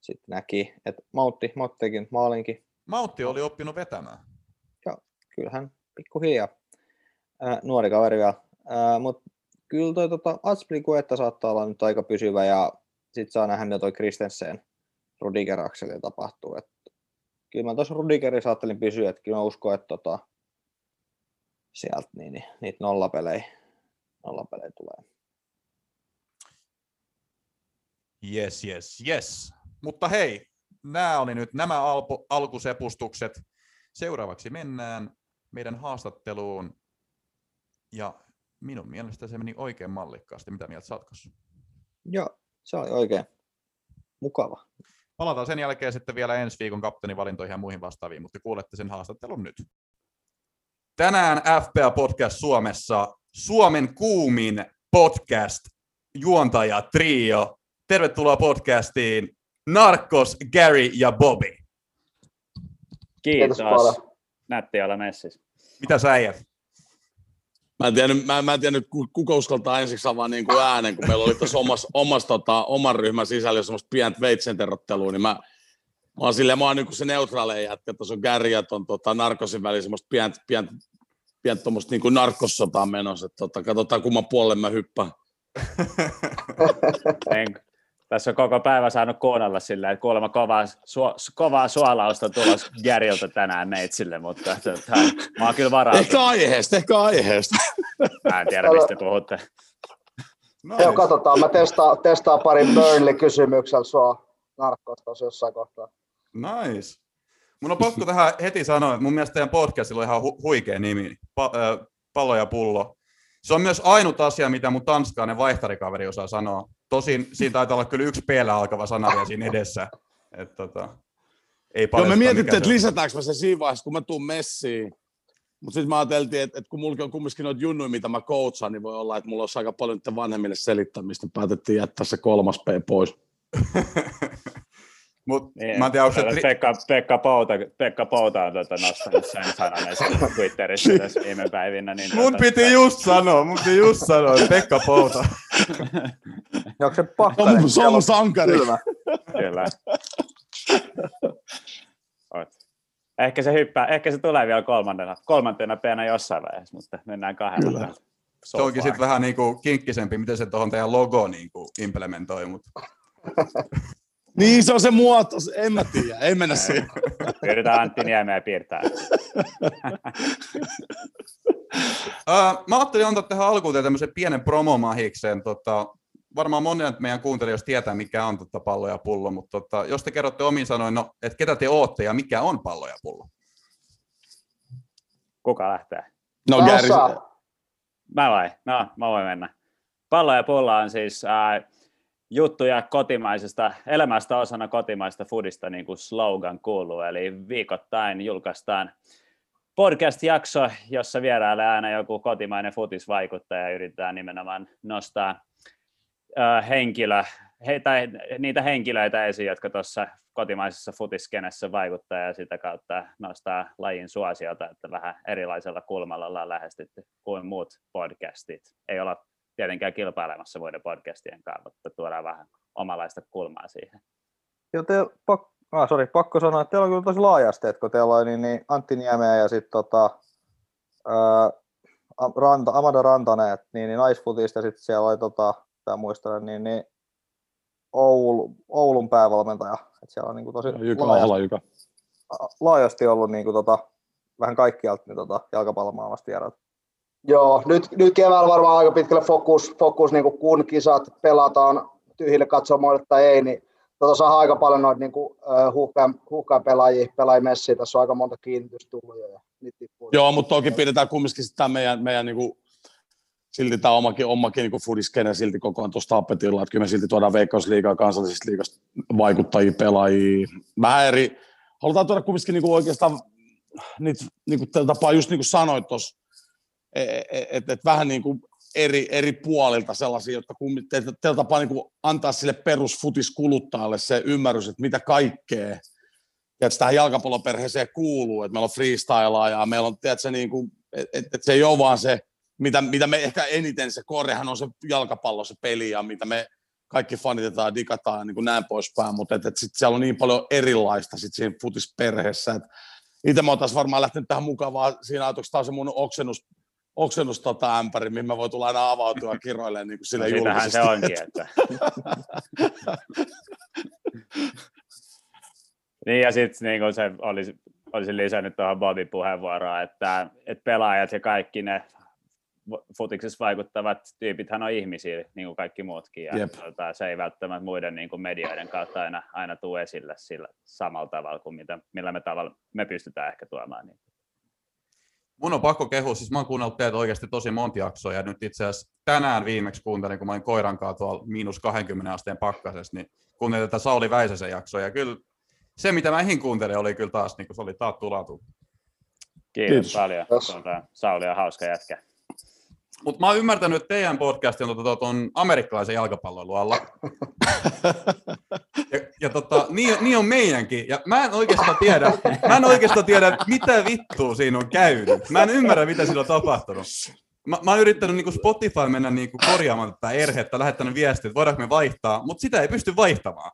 sitten näki, että Mountti, Mount teki maalinkin. Moutti oli oppinut vetämään. Joo, kyllähän pikkuhiljaa. Äh, nuori kaveri vielä. Äh, Mutta kyllä toi tota, Atspilicuetta saattaa olla nyt aika pysyvä ja sitten saa nähdä, mitä toi Kristensen Rudiger Axelilla tapahtuu. Et, kyllä mä tuossa Rudigerissa ajattelin pysyä, että kyllä mä uskon, että tota, sieltä, niin, niin niitä nollapelejä, nollapelejä tulee. Yes, yes, yes. Mutta hei, nämä oli nyt nämä alpo, alkusepustukset. Seuraavaksi mennään meidän haastatteluun. Ja minun mielestä se meni oikein mallikkaasti. Mitä mieltä sä Joo, se oli oikein mukava. Palataan sen jälkeen sitten vielä ensi viikon kapteenivalintoihin ja muihin vastaaviin, mutta kuulette sen haastattelun nyt. Tänään FPA Podcast Suomessa Suomen kuumin podcast juontaja trio. Tervetuloa podcastiin Narkos, Gary ja Bobby. Kiitos. Nätti olla messissä. Mitä sä äijät? Mä en tiedä, mä, mä en tiedä kuka uskaltaa ensiksi avaa niin kuin äänen, kun meillä oli tuossa omassa, omassa tota, oman ryhmän sisällä semmoista pientä veitsenterottelua, niin mä Mä oon silleen, mä oon niin se neutraaleja jätkä, tuossa on Gary ja ton, tota, narkosin väliin semmoista pientä, pientä, pientä tuommoista niin narkossotaa menossa, että tota, katsotaan kumman puolelle mä hyppään. [LAUGHS] tässä on koko päivä saanut kuunnella silleen, että kuulemma kovaa, su, kovaa suolausta tulos Gäriltä tänään meitsille, mutta tota, mä oon kyllä varautunut. Ehkä aiheesta, ehkä aiheesta. Mä en tiedä, mistä puhutte. No, Joo, katsotaan. Mä testaan, testaan parin Burnley-kysymyksellä sua narkosta jossain kohtaa. Nice. Mun on pakko tähän heti sanoa, että mun mielestä teidän podcastilla on ihan hu- huikea nimi, pa- äh, pallo ja pullo. Se on myös ainut asia, mitä mun tanskainen vaihtarikaveri osaa sanoa. Tosin siinä taitaa olla kyllä yksi p alkava sana vielä siinä edessä. Et, tota, ei Joo, me mietittiin, että lisätäänkö me se siinä vaiheessa, kun mä tuun messiin. Mutta sitten mä ajateltiin, että, että kun mulla on kumminkin noita junnuja, mitä mä coachaan, niin voi olla, että mulla olisi aika paljon vanhemmille selittämistä. Päätettiin jättää se kolmas P pois. [LAUGHS] Mut, niin, mä en tiedä, tri... Pekka, Pekka, Pouta, Pekka Pouta on tuota nostanut sen sanan esille Twitterissä tässä viime päivinä. Niin mun tuota, piti just sanoa, mun piti just sanoa, että Pekka Pouta. [LAUGHS] Onko se pakkainen? Se on sankari. Kyllä. Kyllä. Ehkä se hyppää, ehkä se tulee vielä kolmantena, kolmantena peena jossain vaiheessa, mutta mennään kahdella. Se onkin sitten vähän niin kuin kinkkisempi, miten se tuohon teidän logo niin kuin implementoi. Mutta... Niin, se on se muoto. En mä tiedä, ei mennä siihen. Yritetään Antti Niemeä piirtää. [LAUGHS] mä ajattelin antaa tähän alkuun tämmöisen pienen promomahikseen. Tota, varmaan monet meidän kuuntelijoista tietää, mikä on tota pallo ja pullo, mutta tota, jos te kerrotte omin sanoin, no, että ketä te ootte ja mikä on pallo ja pullo? Kuka lähtee? No, Gary. Mä vai? No, mä voin mennä. Pallo ja pullo on siis äh, juttuja kotimaisesta elämästä osana kotimaista foodista, niin kuin slogan kuuluu. Eli viikoittain julkaistaan podcast-jakso, jossa vierailee aina joku kotimainen futisvaikuttaja ja yritetään nimenomaan nostaa äh, henkilö, he, tai niitä henkilöitä esiin, jotka tuossa kotimaisessa futiskenessä vaikuttaa ja sitä kautta nostaa lajin suosiota, että vähän erilaisella kulmalla ollaan lähestytty kuin muut podcastit. Ei olla tietenkään kilpailemassa muiden podcastien kanssa, mutta tuodaan vähän omalaista kulmaa siihen. Joten pak- No, sori, pakko sanoa, että teillä on kyllä tosi laajasti, että kun teillä oli niin, niin Antti Niemeä ja sitten tota, ää, Ranta, Amanda Rantanen, niin, niin naisfutista, sitten siellä oli, tota, tämä muistelen, niin, niin Oulu, Oulun päävalmentaja. Että siellä on niin kuin tosi Jykä, laajasti, Jykä. laajasti ollut niin kuin, tota, vähän kaikkialta niin, tota, jalkapallomaailmasta tiedot. Joo, nyt, nyt keväällä varmaan aika pitkälle fokus, fokus niin kuin kun kisat pelataan tyhjille katsomoille tai ei, niin tota saa aika paljon noita niin kuin, uh, huuhkajan, huuhkajan pelaajia, messiä. Tässä on aika monta kiinnitystä tullut jo. Ja tippuu. Joo, mutta toki pidetään kumminkin sitä meidän, meidän niinku, silti tämä omakin, omakin niinku foodiskene silti koko ajan tuossa tapetilla, että kyllä me silti tuodaan veikkausliigaa kansallisista liigasta vaikuttajia, pelaajia, vähän eri, halutaan tuoda kumminkin niinku oikeastaan niitä niinku tällä tapaa just niin kuin sanoit tuossa, että et, et vähän niin kuin eri, eri puolilta sellaisia, jotka tällä tapaa niin kuin antaa sille perusfutiskuluttajalle se ymmärrys, että mitä kaikkea että tähän jalkapalloperheeseen kuuluu, että meillä on freestylea ja meillä on, tiedätkö, niin kuin, että, että se ei ole vaan se, mitä, mitä me ehkä eniten se korehan on se jalkapallo, se peli ja mitä me kaikki fanitetaan, digataan ja niin kuin näin poispäin, mutta että, että sit siellä on niin paljon erilaista sit siinä futisperheessä, että itse mä oon varmaan lähtenyt tähän mukaan vaan siinä ajatuksessa taas se mun oksennus, oksennus tota ämpäri, mihin mä voin tulla aina avautua kiroille niin kuin sille no, julkisesti. se onkin, että... [LAUGHS] niin ja sitten niin se olisi, olisin lisännyt tuohon Bobin puheenvuoroon, että, että pelaajat ja kaikki ne futiksessa vaikuttavat tyypithän on ihmisiä, niin kuin kaikki muutkin, ja tota, se ei välttämättä muiden niin kuin medioiden kautta aina, aina tule esille sillä samalla tavalla kuin mitä, millä me, tavalla, me pystytään ehkä tuomaan. Niin. Mun on pakko kehua, siis mä oon kuunnellut teitä oikeasti tosi monta jaksoa, ja nyt itse asiassa tänään viimeksi kuuntelin, kun mä olin koiran kanssa tuolla miinus 20 asteen pakkasessa, niin kuuntelin tätä Sauli Väisäsen jaksoa, ja kyllä se, mitä mä ihin kuuntelin, oli kyllä taas, niin kuin se oli taas tulatu. Kiitos, Kiitos. paljon. Sauli on hauska jätkä. Mutta mä oon ymmärtänyt, että teidän podcast on tuon amerikkalaisen jalkapallon alla. ja, ja tota, niin, niin, on meidänkin. Ja mä en oikeastaan tiedä, mä en oikeastaan tiedä, mitä vittua siinä on käynyt. Mä en ymmärrä, mitä siinä on tapahtunut. Mä, mä oon yrittänyt niin Spotify mennä niin korjaamaan tätä erhettä, lähettänyt viestiä, että voidaanko me vaihtaa, mutta sitä ei pysty vaihtamaan.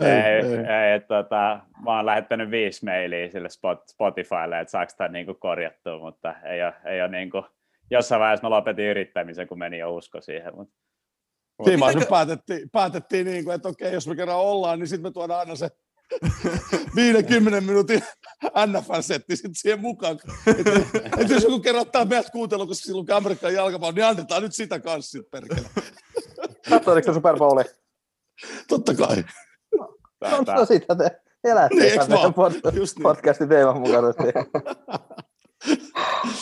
Ei, ei, ei. ei tota, mä oon lähettänyt viisi mailia sille Spotifylle, että saako tämä niin korjattua, mutta ei ole, ei ole niin kuin, jossain vaiheessa mä lopetin yrittämisen, kun meni jo usko siihen. Mutta. Siinä vaiheessa päätettiin, päätettiin niin kuin, että okei, jos me kerran ollaan, niin sitten me tuodaan aina se [LAUGHS] 50 minuutin [LAUGHS] NFL-setti sitten siihen mukaan. Että, että jos joku kerran ottaa meidät kuuntelua, koska silloin Amerikan jalkapallo, niin annetaan nyt sitä kanssa sitten perkele. Katsoitko Super Bowli? Totta kai. No, no sitä te elätte niin, meidän pod- niin. podcastin teeman mukaisesti.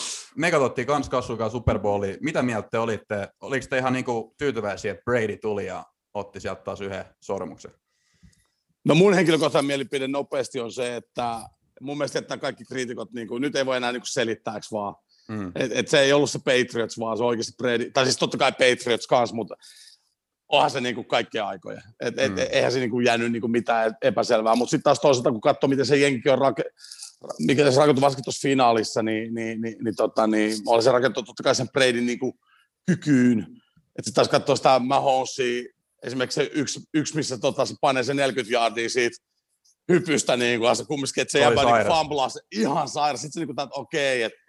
[LAUGHS] me katsottiin kans Kassukaan Super Bowlia. Mitä mieltä te olitte? Oliko te ihan niinku tyytyväisiä, että Brady tuli ja otti sieltä taas yhden sormuksen? No mun henkilökohtainen mielipide nopeasti on se, että mun mielestä että kaikki kriitikot, niin kuin, nyt ei voi enää niin selittää, vaan? Mm. Et, et se ei ollut se Patriots, vaan se oikeasti Brady, tai siis totta kai Patriots kanssa, mutta onhan se niin kuin kaikkia aikoja. Et, et, mm. Eihän se niin kuin jäänyt niin kuin mitään epäselvää, mutta sitten taas toisaalta, kun katsoo, miten se jenki on rake, mikä se rakentui varsinkin tuossa finaalissa, niin, niin, niin, niin, tota, niin oli se rakentunut totta kai sen Bradyn niin kuin, kykyyn. Että sitten taas katsoo sitä Mahomesia, esimerkiksi se yksi, yksi missä tota, se panee sen 40 yardia siitä hypystä, niin kuin, se kumminkin, että se jää niin fumblaa se ihan sairas. Sitten se niin kuin, että okei, että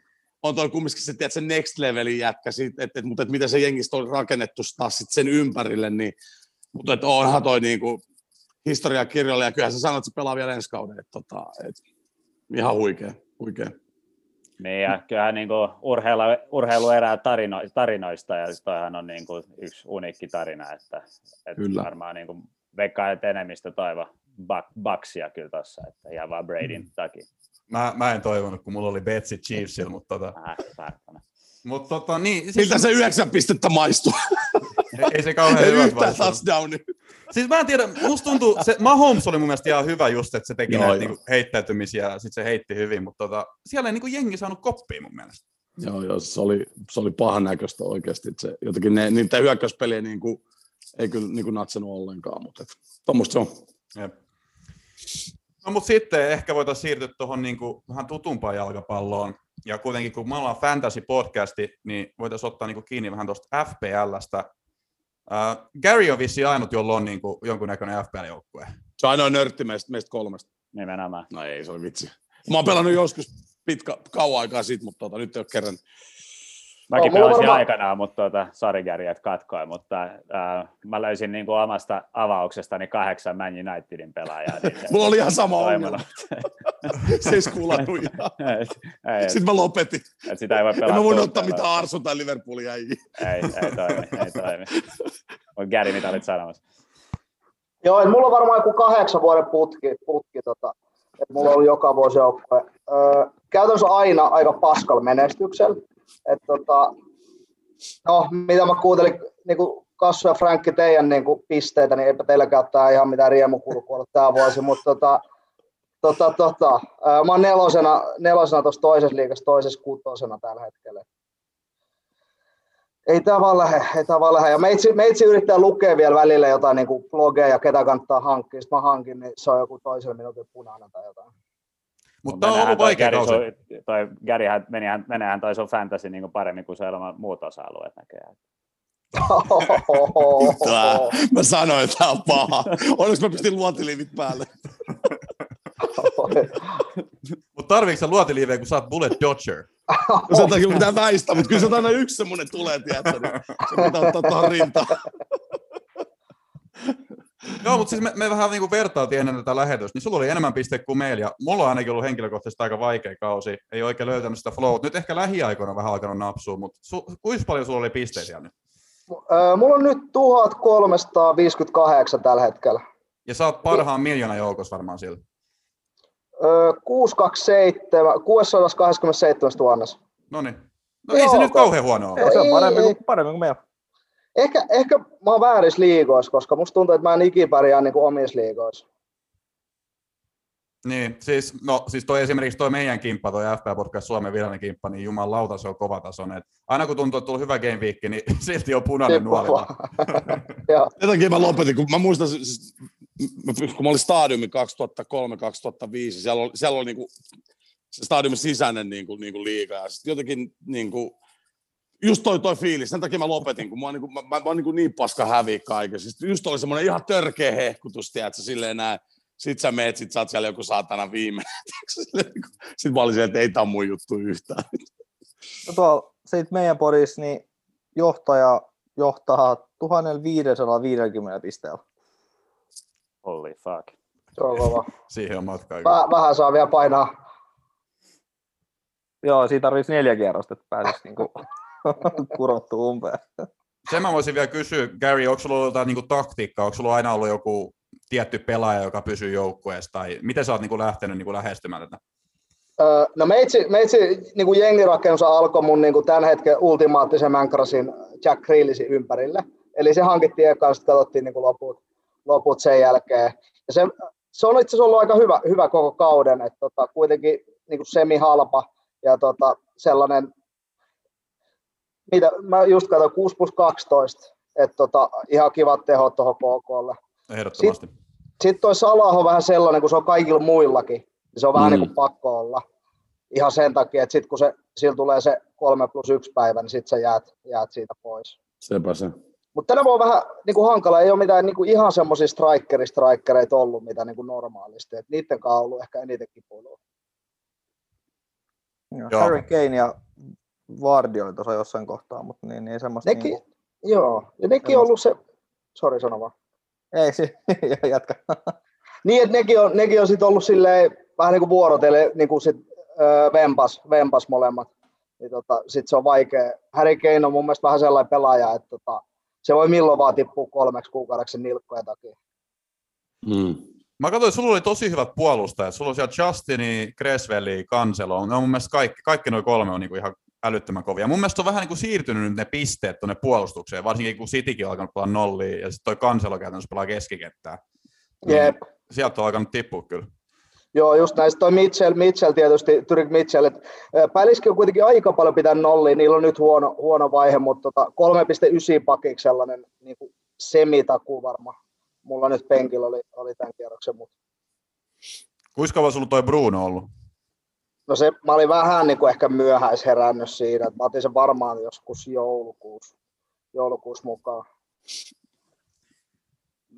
on toi kumminkin se, tiedät, se next levelin jätkä, että, että, mutta että miten se jengistä on rakennettu taas sit sen ympärille, niin, mutta että onhan toi niin kuin, historiakirjoilla, ja kyllähän sä sanoit, että se pelaa vielä ensi kauden, että, tota, että ihan huikea, huikea. Niin, ja kyllähän niin kuin urheilu, urheilu erää tarino, tarinoista, ja toihan on niin kuin yksi uniikki tarina, että, että kyllä. varmaan niin kuin veikkaa, että enemmistö toivo baksia kyllä tuossa, että ihan vaan Bradyn mm. takia. Mä, mä en toivonut, kun mulla oli Betsi Chiefsillä, mutta tota... Äh, Mut tota, niin, siis... Miltä se yhdeksän pistettä maistuu? ei, ei se kauhean hyvä Yhtään touchdownia. Siis mä en tiedä, musta tuntuu, se Mahomes oli mun mielestä ihan hyvä just, että se teki joo, näitä joo. Niinku heittäytymisiä ja sitten se heitti hyvin, mutta tota, siellä ei niinku jengi saanut koppia mun mielestä. Joo, joo, se oli, se oli pahan näköistä oikeasti. Se, jotenkin ne, niitä hyökkäyspeliä niin kuin, ei kyllä niin kuin natsenut ollenkaan, mutta tuommoista se on. Jep. No mutta sitten ehkä voitaisiin siirtyä tuohon niin vähän tutumpaan jalkapalloon. Ja kuitenkin kun me ollaan fantasy-podcasti, niin voitaisiin ottaa niin kuin kiinni vähän tuosta FPLstä. Uh, Gary on vissi ainut, jolla on niin kuin jonkunnäköinen FPL-joukkue. Se on ainoa nörtti meistä, meistä kolmesta. Nimenomaan. No ei, se oli vitsi. Mä oon pelannut joskus pitkä, kauan aikaa sitten, mutta tota, nyt ei ole kerran. Mäkin mulla pelasin varmaan- aikanaan, mutta tuota, sarikärjät katkoi, mutta äh, mä löysin niin kuin omasta avauksestani kahdeksan Man Unitedin pelaajaa. Niin se- [LAUGHS] Mulla oli ihan sama ongelma. [LAUGHS] Se ei skulannut [LAUGHS] Sitten mä lopetin. et sitä ei voi pelata. En mä voinut ottaa mitään Arsun tai Liverpoolin jäijiä. Ei, ei toimi, ei toimi. Mutta Gary, mitä olit sanomassa? Joo, et mulla on varmaan joku kahdeksan vuoden putki, putki tota, että mulla on ollut joka vuosi joukkue. Öö, käytännössä aina aika paskalla menestyksellä. Et, tota, no, mitä mä kuuntelin niin kuin Kassu ja Frankki teidän niin kuin pisteitä, niin eipä teilläkään ole ihan mitään riemukulkua ollut tämä vuosi, mutta tota, tota, tota, mä oon nelosena, nelosena tuossa toisessa liigassa, toisessa kutosena tällä hetkellä. Ei tämä vaan lähde, ei tämä vaan lähde. Ja meitsi, meitsi yrittää lukea vielä välillä jotain niin kuin blogeja, ketä kannattaa hankkia. Sitten mä hankin, niin se on joku toisen minuutin punainen tai jotain. Mutta tämä on ollut vaikea kausi. Gary, toi Garyhän, menihän, menehän toi sun fantasy niin kuin paremmin kuin se ilman muut osa-alueet näköjään. Tää, mä sanoin, että tää on paha. Onneksi mä pistin luotiliivit päälle. Mutta tarviiko sä luotiliivejä, kun sä oot Bullet Dodger? No sen takia pitää väistää, mutta kyllä se aina yksi semmonen tulee, tiedätkö, niin se pitää ottaa tuohon rintaan. Joo, mutta siis me, me vähän niin kuin vertailtiin ennen tätä lähetystä, niin sulla oli enemmän pisteitä kuin meillä, ja mulla on ainakin ollut henkilökohtaisesti aika vaikea kausi, ei oikein löytänyt sitä flow. Nyt ehkä lähiaikoina vähän alkanut napsua, mutta su, kuinka paljon sulla oli pisteitä siellä nyt? Öö, Mulla on nyt 1358 tällä hetkellä. Ja sä oot parhaan miljoonan joukossa varmaan sillä. Öö, 627, 627 tuhannessa. No niin. No ei se Joo, nyt kauhean huono ole. No, se on Ei, parempi, ei. kuin, parempi kuin meillä. Ehkä, ehkä mä oon väärissä liigoissa, koska musta tuntuu, että mä en ikinä pärjää niin kuin omissa liigoissa. Niin, siis, no, siis toi esimerkiksi toi meidän kimppa, toi FP Podcast Suomen virallinen kimppa, niin jumalauta se on kova tasoinen. Et aina kun tuntuu, että tullut hyvä game week, niin [LAUGHS] silti on punainen nuoli. [LAUGHS] takia mä lopetin, kun mä muistan, siis, kun mä olin stadiumi 2003-2005, siellä oli, siellä oli niinku, se stadiumin sisäinen niinku, niinku liiga, ja sit jotenkin niinku, just toi, toi fiilis, sen takia mä lopetin, kun mä oon niinku, mä, mä, mä oon niinku niin paska häviä kaiken. Siis just oli semmoinen ihan törkeä hehkutus, tiedätkö, silleen näin. Sit sä meet, sit sä oot siellä joku saatana viimeinen. [LAUGHS] niinku- Sit mä olin silleen, että ei tää on mun juttu yhtään. No tuolla siitä meidän podissa, niin johtaja johtaa 1550 pisteellä. Holy fuck. Se on kova. Siihen on matkaa. Väh, vähän saa vielä painaa. Joo, siitä tarvitsisi neljä kierrosta, että pääsisi niinku [LAUGHS] kurottua umpeen. Sen mä voisin vielä kysyä, Gary, onko sulla ollut jotain niin taktiikkaa, onko sulla aina ollut joku tietty pelaaja, joka pysyy joukkueessa, tai miten sä oot niin kuin lähtenyt niin kuin lähestymään tätä? Öö, No meitsi, meitsi niin kuin jengirakennus alkoi mun niin kuin tämän hetken ultimaattisen Mankrasin Jack Grealishin ympärille. Eli se hankittiin eka, ja sitten katsottiin niin kuin loput, loput sen jälkeen. Ja se, se on itse asiassa ollut aika hyvä, hyvä koko kauden, että tota, kuitenkin niin kuin semi-halpa ja tota, sellainen, mitä, mä just katsoin 6 plus 12, että tota, ihan kivat tehot tuohon KKlle. Ehdottomasti. Sitten toi Salah on vähän sellainen, kun se on kaikilla muillakin. niin Se on vähän Mm. niin kuin pakko olla. Ihan sen takia, että sitten kun se, sillä tulee se 3 plus 1 päivä, niin sitten sä jäät, jäät siitä pois. Sepä se. Mutta tänä vuonna vähän niin kuin hankala, ei ole mitään niin kuin ihan semmoisia strikeri-strikereita ollut, mitä niin kuin normaalisti. Et niiden kanssa on ollut ehkä eniten kipuilua. Joo. Harry Kane ja Vardy oli tuossa jossain kohtaa, mutta niin, niin semmoista... Nekin, Niinku, joo, ja nekin on ollut se, sori sano vaan. ei, si- [LAUGHS] jatka. [LAUGHS] Niin, että nekin on, nekin on sitten ollut silleen, vähän niin kuin vuorotelle, niin kuin sit, öö, vempas, vempas molemmat. Niin tota, sit se on vaikea. Harry Kane on mun mielestä vähän sellainen pelaaja, että tota, se voi milloin vaan tippua kolmeksi kuukaudeksi nilkkojen takia. Mm. Mä katsoin, että sulla oli tosi hyvät puolustajat. Sulla on siellä Justini, Creswelli, Cancelo. Ne on mun mielestä kaikki, kaikki noin kolme on niinku ihan älyttömän kovia. Mun mielestä on vähän niinku siirtynyt nyt ne pisteet tuonne puolustukseen, varsinkin kun Citykin on alkanut pelaa nollia ja sitten toi Cancelo käytännössä pelaa keskikettää. Niin Jep. Sieltä on alkanut tippua kyllä. Joo, just näistä toi Mitchell, Mitchell tietysti, Tyrik Mitchell, että on kuitenkin aika paljon pitänyt nollia, niillä on nyt huono, huono vaihe, mutta tota, 3,9 pakiksi sellainen niin kuin semitakuu varma. Mulla nyt penkillä oli, oli tämän kierroksen, mutta Kuinka kauan sulla toi Bruno ollut? No se, mä olin vähän niin kuin ehkä myöhäis herännyt siinä, että mä otin sen varmaan joskus joulukuussa, joulukuussa mukaan.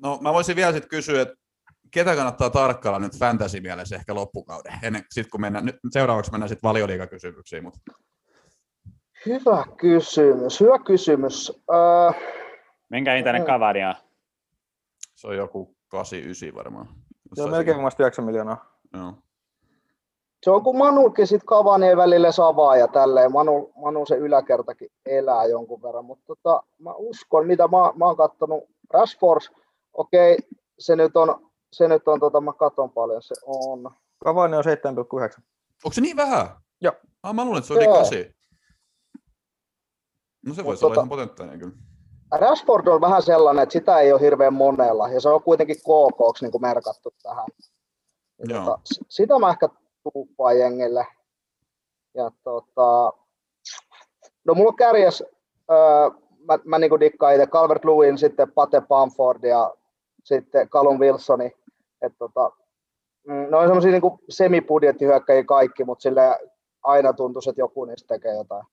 No mä voisin vielä sitten kysyä, että ketä kannattaa tarkkailla nyt fantasy mielessä ehkä loppukauden, ennen, sit kun mennään, nyt seuraavaksi mennään sitten valioliikakysymyksiin, mutta Hyvä kysymys, hyvä kysymys. Öö, Minkä hintainen kaveri on? se on joku 89 varmaan. Se on melkein siinä. vasta 9 miljoonaa. Joo. Se on kun Manukin sit Kavanien välille savaa ja tälleen. Manu, Manu se yläkertakin elää jonkun verran, mutta tota, mä uskon, mitä mä, mä oon kattonut. Rashford, okei, se nyt on, se nyt on tota, mä katon paljon se on. Cavani on 7,9. Onko se niin vähän? Joo. Ah, mä luulen, että se on yli Joo. 8. No se Mut voisi olla tota- ihan potentiaalinen kyllä. Rashford on vähän sellainen, että sitä ei ole hirveän monella, ja se on kuitenkin KK niin kuin merkattu tähän. Ja Joo. tota, sitä mä ehkä tuuppaan jengille. Ja tota, no mulla on kärjes, öö, mä, mä niin dikkaan itse Calvert Lewin, sitten Pate Bamford ja sitten Callum Wilsoni. Et tota, mm, ne on semmoisia niin semibudjettihyökkäjiä kaikki, mutta sille aina tuntuu, että joku niistä tekee jotain.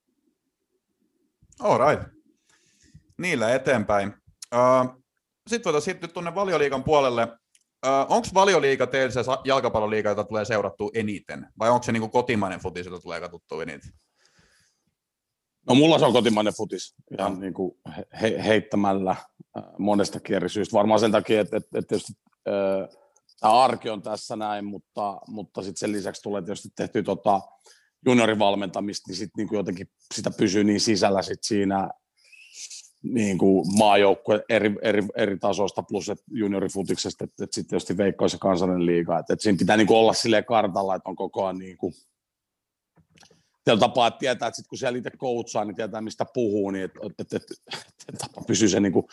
All right. Niillä eteenpäin. Uh, Sitten voitaisiin siirtyä tuonne valioliikan puolelle. Uh, onko valioliiga teillä se jalkapalloliiga, jota tulee seurattua eniten? Vai onko se niinku kotimainen futis, jota tulee katsottua eniten? No mulla se on kotimainen futis ihan niin kuin he, heittämällä äh, monesta eri syystä. Varmaan sen takia, että, että, että tietysti äh, tämä arki on tässä näin, mutta, mutta sitten sen lisäksi tulee tietysti tehty tota juniorivalmentamista, niin sitten niin jotenkin sitä pysyy niin sisällä sit siinä niin kuin maajoukkue eri, eri, eri tasoista plus et juniorifutiksesta, että, että sitten tietysti veikkois ja kansallinen liiga, että, että siinä pitää niin kuin olla silleen kartalla, että on koko ajan niin kuin tällä tapaa, että tietää, että sit kun siellä itse coachaa, niin tietää, mistä puhuu, niin että, että, että, että tapa pysyy se niin kuin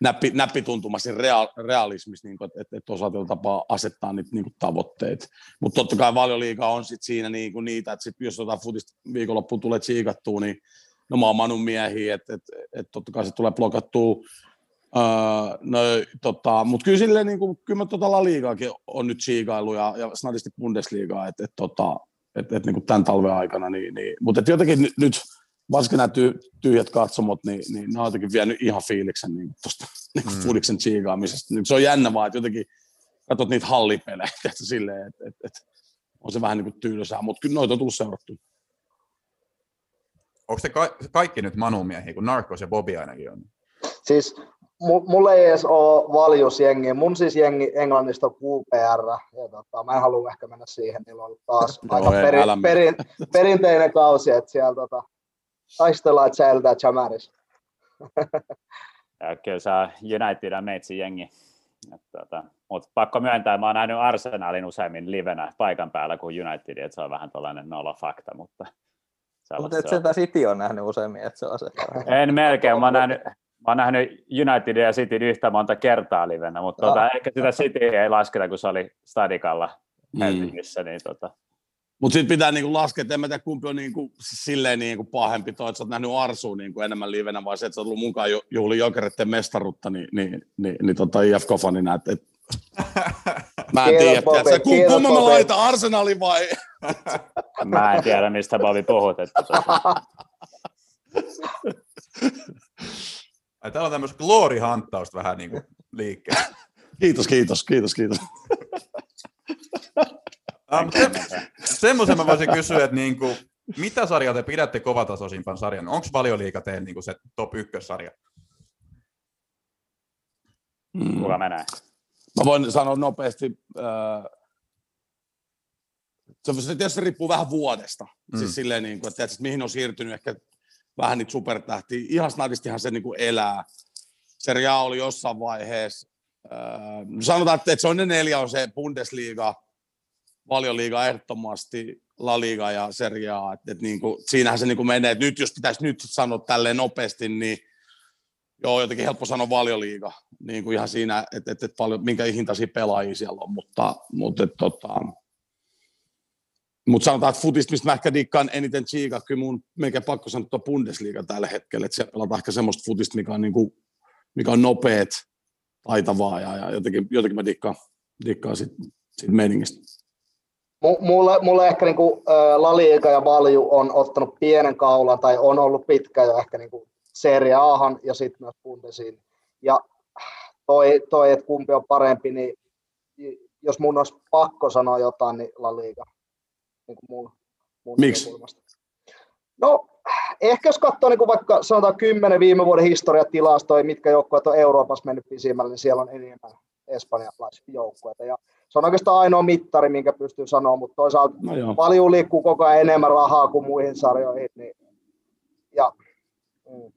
näppi, näppituntumassa real, realismissa, niin että, että, että osaa tällä tapaa asettaa niitä niin kuin tavoitteita. Mutta totta kai valioliiga on sit siinä niin kuin niitä, että sit jos jotain futista viikonloppuun tulee tsiikattua, niin no mä oon Manun miehiä, että, että, että totta kai se tulee blokattua Öö, no, tota, mutta kyllä silleen, niin kuin, kyllä mä tota La Ligaakin on nyt siikailu ja, ja snadisti Bundesligaa, että et, tota, et, et, niin kuin tämän talven aikana, niin, niin, mutta et jotenkin nyt, nyt varsinkin nämä ty, tyhjät katsomot, niin, niin ne on jotenkin vienyt ihan fiiliksen niin tuosta niin Mm. Fudiksen tsiigaamisesta. Nyt se on jännä vaan, että jotenkin katsot niitä hallipelejä, [LAUGHS] että silleen, että et, et, on se vähän niin kuin tylsää, mutta kyllä noita on tullut seurattua. Onko te ka- kaikki nyt Manu-miehiä, kun Narcos ja Bobby ainakin on? Siis mu- mulla ei edes ole valjusjengi. Mun siis jengi Englannista on QPR. Ja tota, mä en halua ehkä mennä siihen. Niillä on taas Joo, aika ei, peri- perin- perinteinen kausi, että siellä tota, taistellaan, että säilytään Jamaris. Ja kyllä se on United ja Meitsin jengi. Tota, mutta pakko myöntää, mä oon nähnyt Arsenalin useammin livenä paikan päällä kuin United, että se on vähän tällainen nolla fakta, mutta Mutta et sentään City on nähnyt useammin, että se on se. En melkein, mä oon nähnyt, mä oon nähnyt United ja City yhtä monta kertaa livenä, mutta tota, ehkä sitä City ei lasketa, kun se oli Stadikalla Helsingissä, niin tota, Mutta sitten pitää niinku laskea, että en mä tiedä kumpi on niinku, silleen niinku pahempi. Toi, että sä oot nähnyt Arsuun niinku enemmän livenä, vai se, että sä oot ollut mukaan ju- juhli jokereiden mestaruutta, niin, niin, niin, niin tota IFK-fanina, että et, mä en tiedä, tiedätkö, ku, kiitos, kumman mä laitan, Arsenali vai? [LAUGHS] mä en tiedä, mistä Bobi puhut. Että, Ai, täällä on tämmöistä glory-hanttausta vähän niin kuin liikkeellä. [LAUGHS] Kiitos, kiitos, kiitos, kiitos. Ah, se, semmoisen mä voisin kysyä, että niin kuin, mitä sarjaa te pidätte kovatasoisimpan sarjan? Onko valioliiga teidän niin kuin se top ykkössarja? Mm. kuka menee? Mä voin sanoa nopeasti, äh, se, tietysti riippuu vähän vuodesta. Mm. Siis silleen, niin kuin, että, että mihin on siirtynyt ehkä vähän niitä supertähtiä. Ihan snadistihan se niin kuin elää. Serie A oli jossain vaiheessa. Äh, sanotaan, että, että se on ne neljä, on se Bundesliga, Valioliiga ehdottomasti, La Liga ja Serie A. Että, että niin kuin, siinähän se niin kuin menee. Että nyt jos pitäisi nyt sanoa tälleen nopeasti, niin Joo, jotenkin helppo sanoa valioliiga, niin kuin ihan siinä, että, että, että paljon, minkä hintaisia pelaajia siellä on, mutta, mutta, että, tota, mutta sanotaan, että futista, mistä mä ehkä dikkaan eniten tsiikaa, kyllä mun melkein pakko sanoa Bundesliga tällä hetkellä, että siellä pelataan ehkä semmoista futista, mikä on, niin kuin, mikä on nopeet, taitavaa ja, ja jotenkin, jotenkin mä dikkaan, dikkaan siitä meiningistä. Mu- Mulle, mulle ehkä niinku, ä, La Liga ja Valju on ottanut pienen kaulan tai on ollut pitkä jo ehkä niinku Serie Ahan ja sitten myös Bundesiin. Ja toi, toi että kumpi on parempi, niin jos mun olisi pakko sanoa jotain, niin La Liga. Niin kuin mun, mun Miksi? No, ehkä jos katsoo niin kuin vaikka sanotaan 10 viime vuoden historiatilastoja, mitkä joukkueet on Euroopassa mennyt pisimmälle, niin siellä on enemmän espanjalaisia joukkueita. Ja se on oikeastaan ainoa mittari, minkä pystyy sanoa, mutta toisaalta No joo. paljon liikkuu koko ajan enemmän rahaa kuin muihin sarjoihin. Niin, ja mm,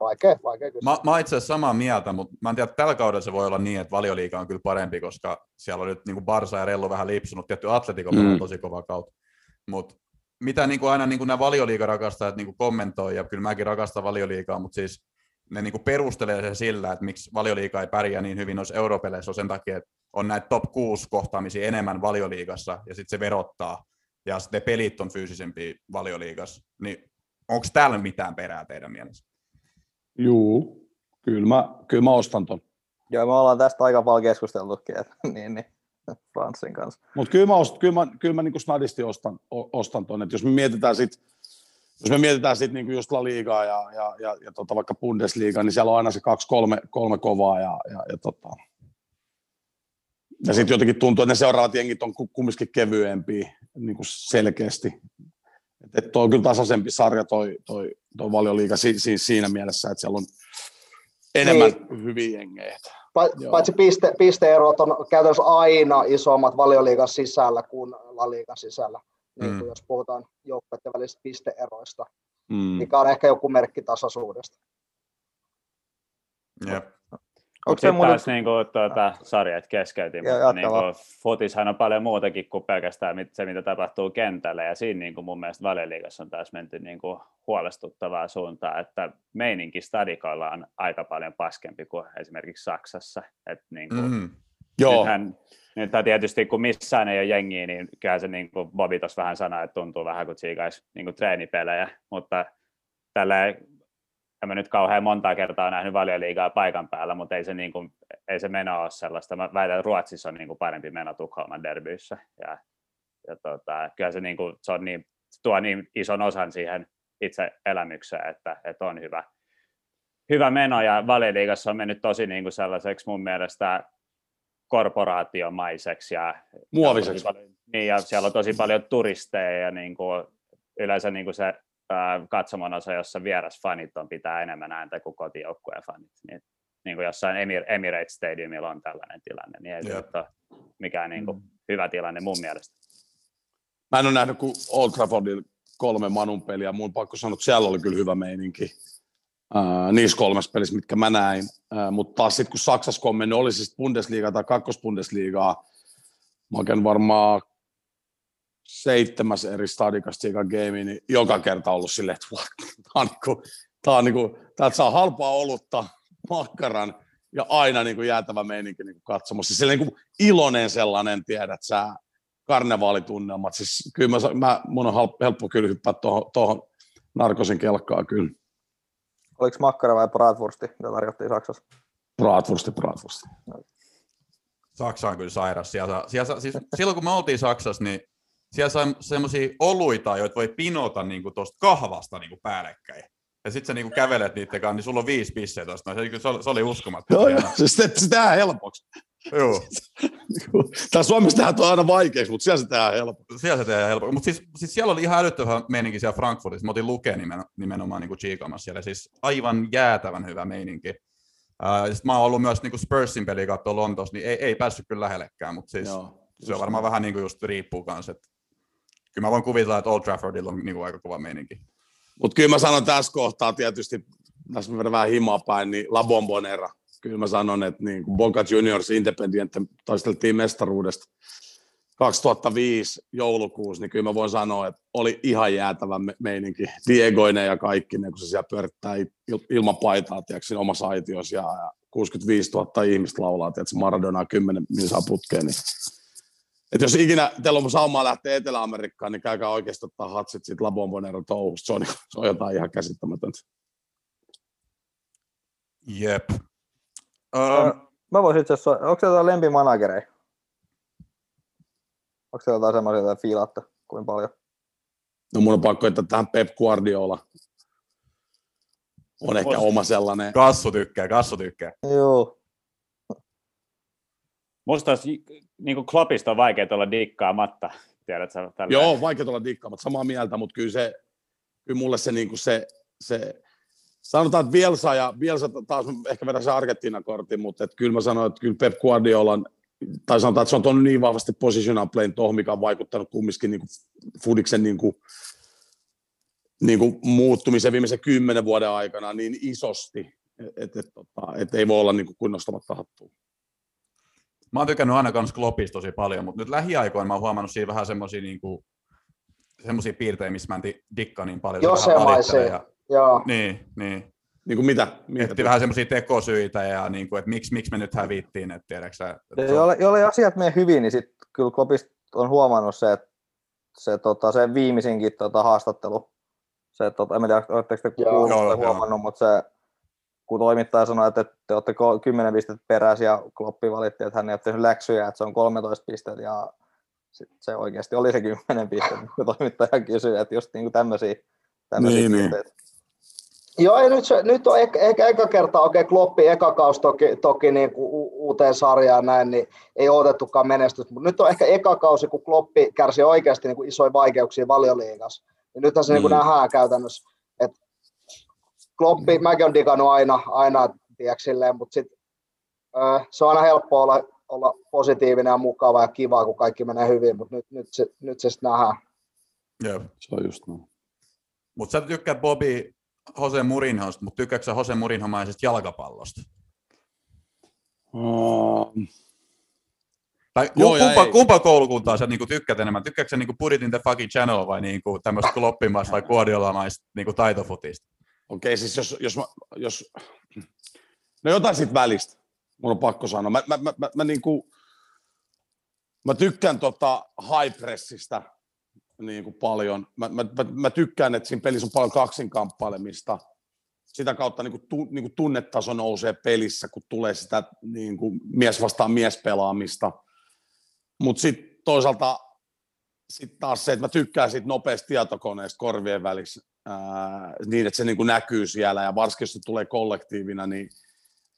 vaikea, vaikea kyllä. Mä, mä itse asiassa samaa mieltä, mutta mä en tiedä, että tällä kaudella se voi olla niin, että valioliiga on kyllä parempi, koska siellä on nyt niin Barsa ja Rellu vähän lipsunut, tietty Atletico Mm. mm. tosi kova kautta. Mutta mitä niin kuin aina niin kuin nämä valioliiga rakastajat niin kuin kommentoi, ja kyllä mäkin rakastan valioliigaa, mutta siis ne niin kuin perustelee sen sillä, että miksi valioliiga ei pärjää niin hyvin noissa europeleissä, on sen takia, että on näitä top 6 kohtaamisia enemmän valioliigassa, ja sitten se verottaa, ja sitten ne pelit on fyysisempiä valioliigassa. Niin onko täällä mitään perää teidän mielestä? Juu, kyllä mä, kyllä mä ostan ton. Joo, me ollaan tästä aika paljon keskusteltukin, että, [LAUGHS] niin, niin, Franssin kanssa. Mutta kyllä mä, ost, kyllä mä, kyllä mä niin snadisti ostan, o- ostan ton. Et jos me mietitään sit, jos me mietitään sit niin just La Ligaa ja, ja, ja, ja tota vaikka Bundesliga, niin siellä on aina se kaksi, kolme, kolme kovaa ja, ja, ja, tota. ja sitten jotenkin tuntuu, että ne seuraavat jengit on ku- kumminkin kevyempiä niin kuin selkeästi. Et, et toi on kyllä tasaisempi sarja toi, toi, toi valioliiga si, si, siinä mielessä, että siellä on enemmän niin. hyviä jengejä. Pa- paitsi piste, pisteerot on käytännössä aina isommat valioliigan sisällä kuin La Liigan sisällä, niin kuin Mm. jos puhutaan joukkueiden välisistä pisteeroista, Mm. mikä on ehkä joku merkki tasaisuudesta. Jep. Onko sitten muuten, taas niinku, tuota, sarjat keskeytin, Joo, mutta niinku, vaan. futishan on paljon muutakin kuin pelkästään se, mitä tapahtuu kentällä, ja siinä niinku, mun mielestä Valioliigassa on taas menty niinku, huolestuttavaa suuntaan, että meininki stadikoilla on aika paljon paskempi kuin esimerkiksi Saksassa. Et, niinku, mm. Mm. Joo, Nythän, nythän tietysti kun missään ei ole jengiä, niin kyllä se niin kuin Bobi tuossa vähän sanoi, että tuntuu vähän kuin tsiikaisi niin kuin treenipelejä, mutta tällä en mä nyt kauhean montaa kertaa nähnyt valioliigaa paikan päällä, mutta ei se, niin kuin, ei se meno ole sellaista. Mä väitän, että Ruotsissa on niin kuin parempi meno Tukholman derbyissä. Ja, ja tota, kyllä se, niin kuin, se on niin, tuo niin ison osan siihen itse elämykseen, että, että on hyvä, hyvä meno. Ja valioliigassa on mennyt tosi niin kuin sellaiseksi mun mielestä korporaatiomaiseksi. Ja, muoviseksi. ja, niin, ja siellä on tosi paljon turisteja ja niin kuin, yleensä niin kuin se ää, katsomon osa, jossa vierasfanit on pitää enemmän ääntä kuin kotijoukkueen fanit. Niin, niin kuin jossain Emir- Emirates Stadiumilla on tällainen tilanne, niin ei se Jep. ole mikään niin kuin, hyvä tilanne mun mielestä. Mä en ole nähnyt kuin Old Traffordin kolme Manun peliä. Mun pakko sanoa, että siellä oli kyllä hyvä meininki. Uh, niissä kolmessa pelissä, mitkä mä näin. Uh, mutta taas sitten kun Saksassa on mennyt, oli siis Bundesliga tai kakkosbundesligaa, mä oon varmaan seitsemäs eri stadikasta Chica Game, niin joka kerta ollut silleen, että what? Tää on niinku, tää on niinku, täältä saa halpaa olutta, makkaran ja aina niinku jäätävä meininki niinku katsomassa. Sillä niinku iloinen sellainen, tiedät sä, karnevaalitunnelmat. Siis kyllä mä, mä, mun on helppo kyllä hyppää tuohon, tuohon narkosin kelkkaa kyllä. oliko makkara vai bratwursti, mitä tarjottiin Saksassa? Bratwursti, bratwursti. Saksa on kyllä sairas. Siellä, siellä, siis silloin kun me oltiin Saksassa, niin siellä sai semmoisia oluita, joita voi pinota niin tuosta kahvasta niin kuin päällekkäin. Ja sitten sä niin kävelet niiden kanssa, niin sulla on viisi pisseä tuosta. No, se, se, oli, se oli uskomaton. Joo, joo. Siis se, se tehdään helpoksi. Joo. [LAUGHS] Tää Suomessa tehdään tuo aina vaikeaksi, mutta siellä se tehdään helpoksi. Siellä se tehdään helppo. Mutta siis, siis, siellä oli ihan älyttömän meininki siellä Frankfurtissa. Mä otin lukea nimen, nimenomaan niin chiikaamassa siellä. Siis aivan jäätävän hyvä meininki. Uh, sit mä oon ollut myös niin Spursin peliä katsoa Lontoossa, niin ei, ei päässyt kyllä lähellekään, mutta siis Joo. se on varmaan vähän niin kuin just riippuu kanssa. Että kyllä mä voin kuvitella, että Old Traffordilla on niin kuin aika kova meininki. Mutta kyllä mä sanon tässä kohtaa tietysti, tässä vedän vähän himaa päin, niin La Bombonera. Kyllä mä sanon, että niin kuin Boca Juniors Independiente taisteltiin mestaruudesta 2005 joulukuussa, niin kyllä mä voin sanoa, että oli ihan jäätävä me- meininki. Diegoinen ja kaikki, ne, kun se siellä pyörittää il- ilman paitaa, tiedätkö, siinä omassa aitiossa ja, ja 65 000 ihmistä laulaa, tiedätkö, Maradona 10 saa putkeen, niin et jos ikinä teillä on saumaa lähteä Etelä-Amerikkaan, niin käykää oikeasti ottaa hatsit siitä La Bombonera touhusta. Se on, se on jotain ihan käsittämätöntä. Jep. Uh, Mä voisin itse asiassa, onko se jotain lempimanagereja? Onko se jotain semmoisia, joita fiilaatte kuin paljon? No mun on pakko, että tähän Pep Guardiola on ehkä Vois- oma sellainen. kassu tykkää, kassu tykkää. Joo. Musta niin kuin Kloppista on vaikea olla dikkaamatta, tiedätkö? Tällä Joo, vaikea olla dikkaamatta, samaa mieltä, mutta kyllä se, kyllä mulle se, niin kuin se, se sanotaan, että Bielsa ja Bielsa taas ehkä vedä se Argentiina-kortin, mutta että kyllä mä sanoin, että kyllä Pep Guardiola tai sanotaan, että se on tuonut niin vahvasti positional playin tuohon, mikä on vaikuttanut kumminkin niin kuin Fudiksen niin kuin, niin kuin muuttumisen viimeisen kymmenen vuoden aikana niin isosti, että et, tota, et ei voi olla niin kuin kunnostamatta hattua. Mä oon tykännyt aina kans Kloppista tosi paljon, mutta nyt lähiaikoina mä oon huomannut siinä vähän semmosia niinku, semmosia piirteitä, missä mä en dikkaa niin paljon. Jos vähän se maisee. Joo. Niin, niin. Niin kuin mitä? Miettii vähän semmoisia tekosyitä ja niin kuin, että miksi, miksi me nyt hävittiin, että tiedätkö että Ja jolle, jolle asiat menee hyvin, niin sitten kyllä Kloppista on huomannut se, että se, tota, se viimeisinkin tota, haastattelu, se, tota, en tiedä, oletteko te kuullut Joo, tai joo. huomannut, mutta se, kun toimittaja sanoi, että te olette ko- 10 pistettä perässä ja Kloppi valitti, että hän ei ole tehnyt läksyjä, että se on 13 pistettä ja sit se oikeasti oli se 10 pistettä, [LAUGHS] kun toimittaja kysyi, että just niinku tämmöisiä, tämmöisiä Niin, niin. piirteitä. Joo, ja nyt, se, nyt on ehkä, ehkä eka kerta, okei, Kloppi eka kausi toki, toki niin kuin u- uuteen sarjaan näin, niin ei odotettukaan menestys, mutta nyt on ehkä eka kausi, kun Kloppi kärsi oikeasti niin kuin isoja vaikeuksia valioliigassa. Ja nythän se mm. niin kuin Mm. nähdään käytännössä, Kloppi, mäkin olen digannut aina, aina tiedätkö, silleen, mutta sit, ö, se on aina helppo olla, olla positiivinen ja mukava ja kiva, kun kaikki menee hyvin, mutta nyt, nyt, se, nyt se sitten nähdään. Jep. Se on just näin. Mutta sä tykkäät Bobby Jose Mourinhosta, mutta tykkäätkö sä Jose Mourinhomaisesta jalkapallosta? Uh, Tai Joo kumpa, kumpa koulukuntaa sä niinku tykkäät enemmän? Tykkäätkö sä niinku put it in the fucking channel vai niinku tämmöistä [LAUGHS] kloppimaista tai guardiolamaista niinku taitofutista? Okei, siis jos, jos, mä, jos, no jotain siitä välistä, mun on pakko sanoa. Mä, mä, mä, mä, mä, niinku, mä tykkään tota high pressistä niin kuin paljon. Mä, mä, mä, mä, tykkään, että siinä pelissä on paljon kaksinkamppailemista. Sitä kautta niin kuin, tu, niin kuin tunnetaso nousee pelissä, kun tulee sitä niin kuin mies vastaan mies pelaamista. Mutta sitten toisaalta sit taas se, että mä tykkään siitä nopeasta tietokoneesta korvien välissä niin, että se niin kuin näkyy siellä ja varsinkin jos se tulee kollektiivina, niin,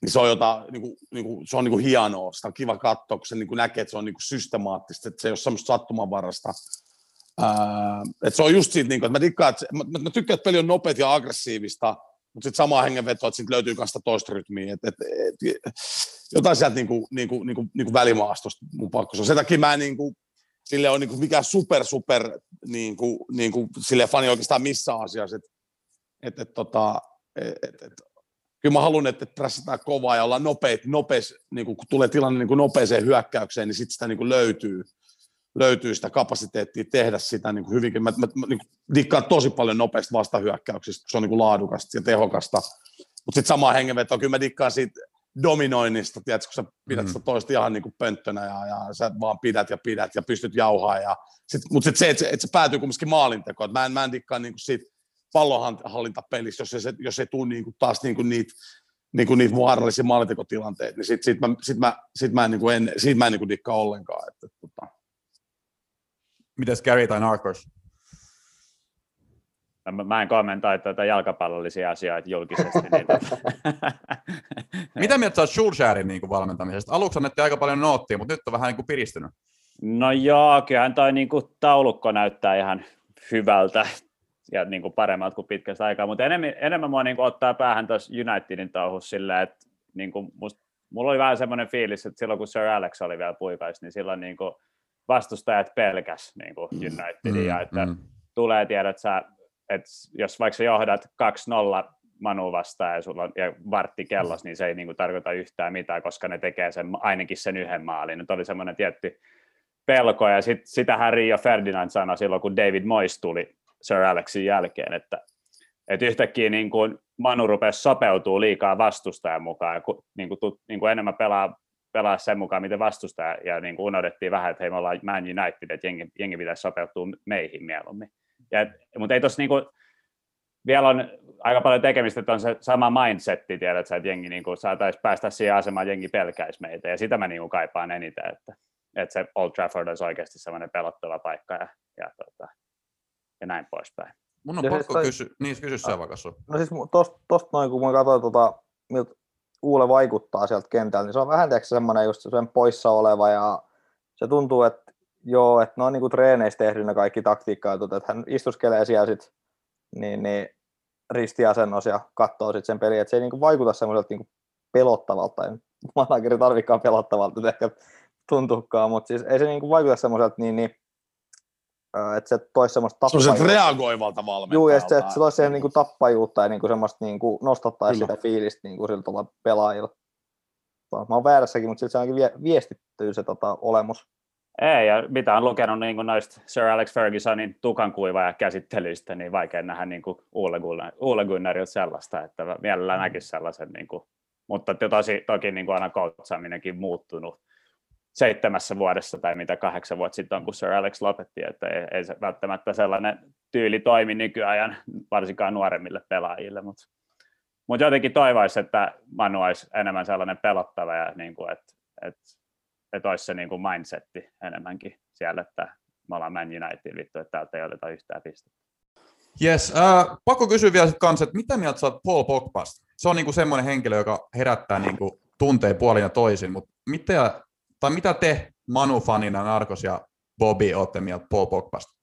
niin se on jotain, niin kuin, niin kuin, se on niin kuin hienoa, sitä on kiva katsoa, kun se niin kuin näkee, että se on niin kuin systemaattista, että se ei ole semmoista sattumanvarasta. Ää, että se on just siitä, niin kuin, että mä, tykkään, että, mä, mä tykkään, että peli on nopeat ja aggressiivista, mutta sitten samaa hengenvetoa, että siitä löytyy myös sitä toista rytmiä. Et, et, et, jotain sieltä niin kuin, niin kuin, niin kuin, niin kuin välimaastosta mun pakko. Sen takia mä en niin kuin, sille on niin kuin mikään super, super niin kuin, niin kuin, sille fani oikeastaan missään asiassa. Et, et, et, tota, et, et, kyllä mä haluan, että prässätään kovaa ja ollaan nopeet, nopeis, niin kuin, kun tulee tilanne niin kuin nopeeseen hyökkäykseen, niin sitten sitä niin kuin löytyy, löytyy sitä kapasiteettia tehdä sitä niin kuin hyvinkin. Mä, mä, mä niin kuin dikkaan tosi paljon nopeista vastahyökkäyksistä, kun se on niin kuin laadukasta ja tehokasta. Mutta sitten samaa hengenvetoa, kyllä mä dikkaan siitä dominoinnista, tiedätkö, kun sä pidät Mm. sitä toista ihan niin kuin pönttönä ja, ja sä vaan pidät ja pidät ja pystyt jauhaa. Ja sit, mutta sitten se, että se, et se päätyy kumminkin maalintekoon. Mä en, mä en dikkaa niin kuin siitä pallonhallintapelissä, jos ei, se, jos ei tule niin kuin taas niin kuin niitä niin kuin niitä vaarallisia maalintekotilanteita, niin sit, sit mä, sit mä, sit mä en, niin kuin en, mä en niin kuin dikkaa ollenkaan. Että, että, tota. Mites Gary tai Narcos? Mä, mä en kommentoi tätä jalkapallollisia asioita julkisesti. Niin tota. [LAUGHS] Mitä mieltä sä oot Schulzierin niin valmentamisesta? Aluksi annettiin aika paljon noottia, mutta nyt on vähän niin kuin piristynyt. No joo, kyllähän toi niinku taulukko näyttää ihan hyvältä ja niinku paremmalta kuin pitkästä aikaa, mutta enemmän, enemmän mua niinku ottaa päähän tuossa Unitedin touhussa silleen, että niinku must, mulla oli vähän semmoinen fiilis, että silloin kun Sir Alex oli vielä puikais, niin silloin niinku vastustajat pelkäs niinku Unitedin ja että mm. tulee tiedät sä, että jos vaikka sä johdat 2-0 Manu vastaan ja sulla on ja vartti kellos, niin se ei niinku tarkoita yhtään mitään, koska ne tekee sen, ainakin sen yhden maalin. Nyt oli semmoinen tietty pelko, ja sit, sitähän Rio Ferdinand sanoi silloin, kun David Moyes tuli Sir Alexin jälkeen, että, että yhtäkkiä niin kuin Manu rupesi sopeutuu liikaa vastustajan mukaan, ja ku, niin kuin, niin kuin enemmän pelaa, pelaa sen mukaan, miten vastustaja, ja niin kuin unohdettiin vähän, että hei me ollaan Man United, että jengi, jengi pitäisi sopeutua meihin mieluummin. Ja, et, mutta ei tuossa niin kuin, vielä on aika paljon tekemistä, että on se sama mindsetti, tiedät sä, että jengi niin kuin, saataisiin päästä siihen asemaan, jengi pelkäisi meitä, ja sitä mä niin kuin, kaipaan eniten, että, että se Old Trafford olisi oikeasti semmoinen pelottava paikka ja, ja, tota, ja näin poispäin. Mun on Ja siis pakko toi- kysyä, niin kysy sä vaikka sun. No siis tosta, tosta noin, kun mä katsoin, tota, miltä Uule vaikuttaa sieltä kentältä, niin se on vähän tiedätkö, semmoinen just semmoinen poissa oleva ja se tuntuu, että joo, että ne on niinku treeneissä tehty ne kaikki taktiikkaa, että hän istuskelee siellä sit, niin, niin ristiasennossa ja katsoo sitten sen peliä, että se ei niinku vaikuta semmoiselta niinku pelottavalta, en manageri tarvikaan pelottavalta, että ehkä tuntuukaan, mutta siis ei se niinku vaikuta semmoiselta niin, niin että se toisi semmoista tappajuutta. reagoivalta valmentajalta. Joo, ja se, että se toisi siihen niin tappajuutta ja niin semmoista niin nostattaisi sitä fiilistä niin sillä tuolla pelaajilla. Mä oon väärässäkin, mutta siltä se ainakin viestittyy se tota, olemus. Ei, ja mitä on lukenut niin kuin noista Sir Alex Fergusonin tukankuiva ja käsittelyistä, niin vaikea nähdä niin kuin Ole Gunnarilta sellaista, että mielellään mm. näkisi sellaisen, niin kuin, mutta tosi, toki niin kuin aina koutsaaminenkin muuttunut seitsemässä vuodessa tai mitä kahdeksan vuotta sitten on, kun Sir Alex lopetti, että ei, ei se välttämättä sellainen tyyli toimi nykyajan, varsinkaan nuoremmille pelaajille, mutta mut jotenkin toivoisi, että Manu olisi enemmän sellainen pelottava ja niin kuin, että, että, että olisi se niin kuin mindsetti enemmänkin siellä, että me ollaan Man United vittu, että täältä ei oteta yhtään pistettä. Yes, äh, pakko kysyä vielä kanssa, että mitä mieltä sä oot Paul Pogbasta? Se on niinku semmoinen henkilö, joka herättää niinku tunteen puolin ja toisin, mutta mitä tai mitä te Manu-fanina, Narkos ja Bobby olette mieltä Paul Pogbasta?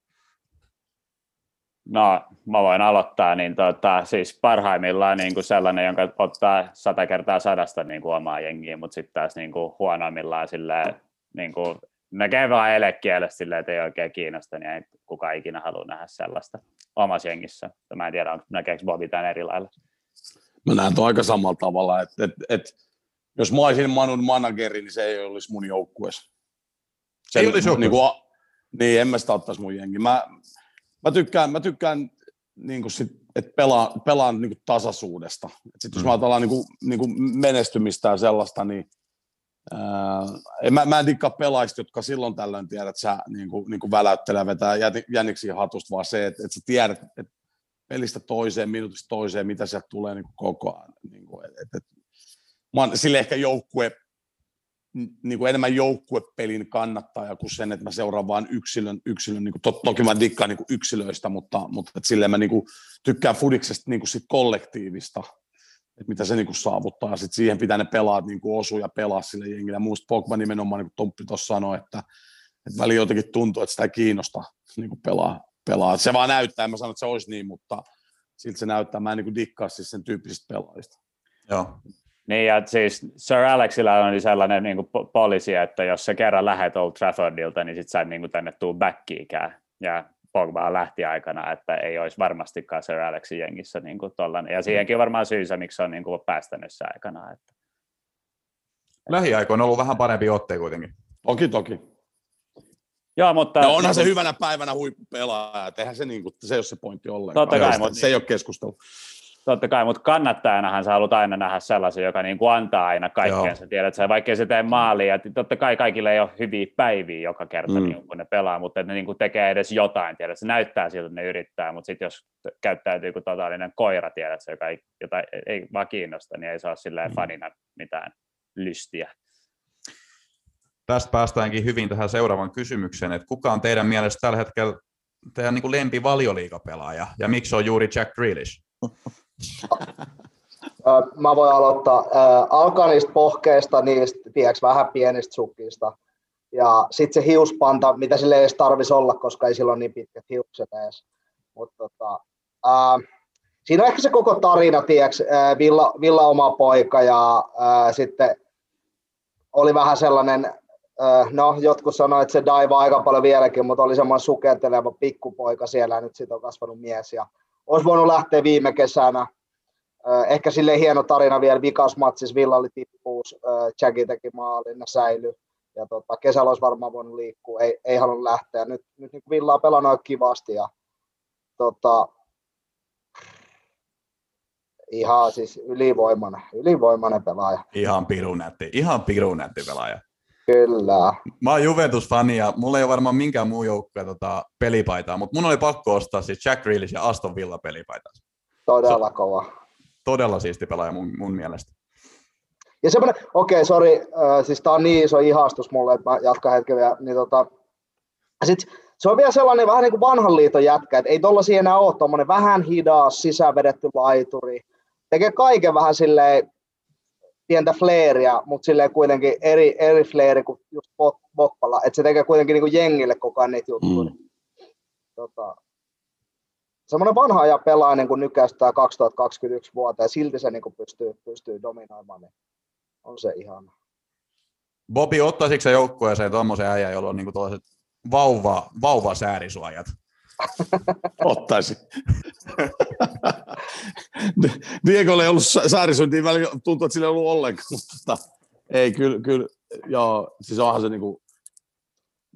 No, mä voin aloittaa, niin tota, siis parhaimmillaan niin kuin sellainen, jonka ottaa sata kertaa sadasta niin kuin omaa jengiä, mutta sitten taas niin kuin huonoimmillaan silleen, niin kuin, näkee vaan elekielestä silleen, että ei oikein kiinnosta, niin ei kukaan ikinä halua nähdä sellaista omassa jengissä. Mä en tiedä, näkeekö Bobby tämän eri lailla. Mä näen tuon aika samalla tavalla, että, että, että jos mä olisin Manun manageri, niin se ei olisi mun joukkueessa. Se ei olisi niin, kuin, niin, en mä sitä ottaisi mun jengi. Mä, mä tykkään, mä tykkään niin kuin sit, että pelaan, pelaan niin kuin tasaisuudesta. Sitten jos mm. mä ajatellaan niin kuin, niin kuin menestymistä ja sellaista, niin ää, mä, mä en dikkaa pelaajista, jotka silloin tällöin tiedät, että sä niin kuin, niin kuin väläyttelee vetää jänniksi hatusta, vaan se, että, että sä tiedät, että pelistä toiseen, minuutista toiseen, mitä sieltä tulee niin kuin koko ajan. Niin kuin, että, että mä oon sille ehkä joukkue, niin kuin enemmän joukkuepelin kannattaja kuin sen, että mä seuraan vain yksilön, yksilön niin kuin, to, toki mä dikkaan niin kuin yksilöistä, mutta, mutta että silleen mä niin kuin, tykkään fudiksesta niin kuin sit kollektiivista, että mitä se niin kuin saavuttaa, sitten siihen pitää ne pelaat niin kuin osua ja pelaa sille jengille. Muista Pogba nimenomaan, niin kuin Tomppi tuossa sanoi, että, että väli jotenkin tuntuu, että sitä ei kiinnosta niin kuin pelaa, pelaa. Se vaan näyttää, en mä sano, että se olisi niin, mutta siltä se näyttää, mä en niin kuin dikkaa siis sen tyyppisistä pelaajista. Joo. Niin, ja siis Sir Alexilla on sellainen niin kuin poliisi, että jos sä kerran lähet Old Traffordilta, niin sit sä et niin kuin tänne tuu backiikään. Ja Pogba lähti aikana, että ei olisi varmastikaan Sir Alexin jengissä niin kuin tollainen. Ja siihenkin on varmaan syysä, miksi se on niin kuin päästänyt se aikana. Että... Lähiaikoina on ollut vähän parempi otte kuitenkin. Toki, toki. Joo, mutta... No onhan se hyvänä päivänä huippupelaaja, eihän se, niin kuin, se ei ole se pointti ollenkaan. Totta kai, mutta... Se ei ole keskustelu. Totta kai, mutta kannattajanahan sä haluat aina nähdä sellaisen, joka niin kuin antaa aina kaikkeen. Sä tiedät, että vaikka se tee maalia, ja totta kai kaikille ei ole hyviä päiviä joka kerta, mm. niin kun ne pelaa, mutta ne niin kuin tekee edes jotain. Tiedät, se näyttää siltä, että ne yrittää, mutta sitten jos käyttäytyy kuin totaalinen koira, tiedät, se, joka ei, jota ei vaan kiinnosta, niin ei saa silleen mm. fanina mitään lystiä. Tästä päästäänkin hyvin tähän seuraavaan kysymykseen, että kuka on teidän mielestä tällä hetkellä teidän niin lempi valioliikapelaaja, ja miksi on juuri Jack Grealish? [LAUGHS] Mä voin aloittaa. Alkaa niistä pohkeista, niistä tiedätkö, vähän pienistä sukista. Ja sitten se hiuspanta, mitä sille ei edes tarvitsisi olla, koska ei sillä ole niin pitkät hiukset edes. Mutta tota, ää, siinä on ehkä se koko tarina, tiedätkö, Villa, Villa oma poika ja ää, sitten oli vähän sellainen, ää, no jotkut sanoivat, että se daiva aika paljon vieläkin, mutta oli semmoinen sukelteleva pikkupoika siellä ja nyt siitä on kasvanut mies ja olisi voinut lähteä viime kesänä. Ehkä sille hieno tarina vielä vikasmatsissa, Villa oli tippuus, Jacki teki maalin, ne säilyi. Ja tota, kesällä olisi varmaan voinut liikkua, ei, ei halunnut lähteä. Nyt, nyt niin Villa on pelannut kivasti ja tota, ihan siis ylivoimainen, ylivoimainen pelaaja. Ihan pirun nätti, ihan pirun nätti pelaaja. Kyllä. Mä oon Juventus-fani ja mulla ei ole varmaan minkään muu joukkueen tota, pelipaitaa, mutta mun oli pakko ostaa siis Jack Grealish ja Aston Villa pelipaitaa. Todella Se, kova. Todella siisti pelaaja mun, mun mielestä. Ja semmoinen, okei, okay, sori, äh, siis tää on niin iso ihastus mulle, että mä jatkan hetken vielä, niin tota, sit, se on vielä sellainen vähän niin kuin vanhan liiton jätkä, että ei tollasia enää ole tommonen vähän hidas, sisävedetty laituri, tekee kaiken vähän silleen pientä fleeriä, mutta silleen kuitenkin eri, eri fleeri kuin just Boppalla. Että se tekee kuitenkin niin kuin jengille koko ajan niitä juttuja. Mm. Tota, semmoinen vanha ajan pelaaja niin kuin nykäistää 2021 vuotta ja silti se niin kuin pystyy, pystyy dominoimaan, niin on se ihan. Bobi, ottaisitko se joukkueeseen tuommoisen äijän, jolla on niin kuin vauva, vauva säärisuojat? Ottaisi. Diegolle ei ollut säärisointia välillä, tuntuu, että sillä ei ollut ollenkaan, mutta ei, kyllä, kyllä, joo, siis onhan se niinku,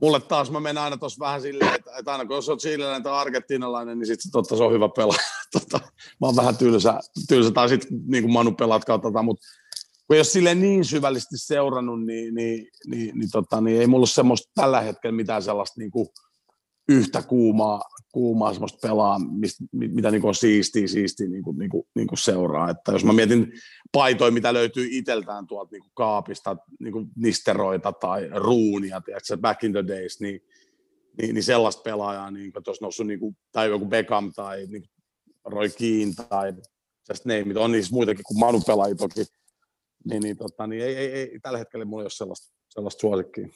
mulle taas mä menen aina tuossa vähän silleen, että, että aina kun jos olet chileläinen tai argentinalainen, niin sitten totta se on hyvä pelaaja. [LAUGHS] Tota, mä oon vähän tylsä, tylsä tai sitten niin kuin Manu pelaat kautta, mutta kun jos sille niin syvällisesti seurannut, niin, niin, niin, niin, tota, niin ei mulla ole semmoista tällä hetkellä mitään sellaista niin kuin yhtä kuumaa, kuumaa semmoista pelaa, mistä, mitä niin on siistiä, siistiä niin kuin, niin kuin, niin kuin seuraa. Että jos mä mietin paitoja, mitä löytyy itseltään tuolta niin kuin kaapista, niin kuin nisteroita tai ruunia, tiedätkö, back in the days, niin, niin, niin sellaista pelaajaa, niin kuin, että olisi noussut niin kuin, tai joku Beckham tai niin kuin Roy Keane tai just name it. on niissä muitakin kuin Manu pelaajia toki, niin, niin, tota, niin ei, ei, ei, tällä hetkellä mulla ei ole sellaista, sellaista suosikkiä.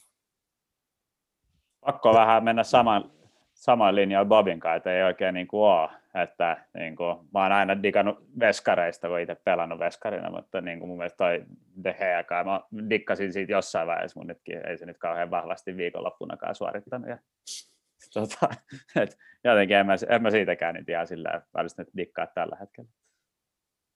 Pakko vähän mennä saman, saman linjalla Bobin kanssa, että ei oikein niin kuin ole. Että, niin kuin, mä oon aina digannut veskareista, kun itse pelannut veskarina, mutta niin kuin mun mielestä toi De Gea, mä dikkasin siitä jossain vaiheessa, mutta nytkin ei se nyt kauhean vahvasti viikonloppunakaan suorittanut. Ja, [LAUGHS] tota, et, jotenkin en mä, en mä siitäkään nyt ihan sillä välistä nyt dikkaa tällä hetkellä.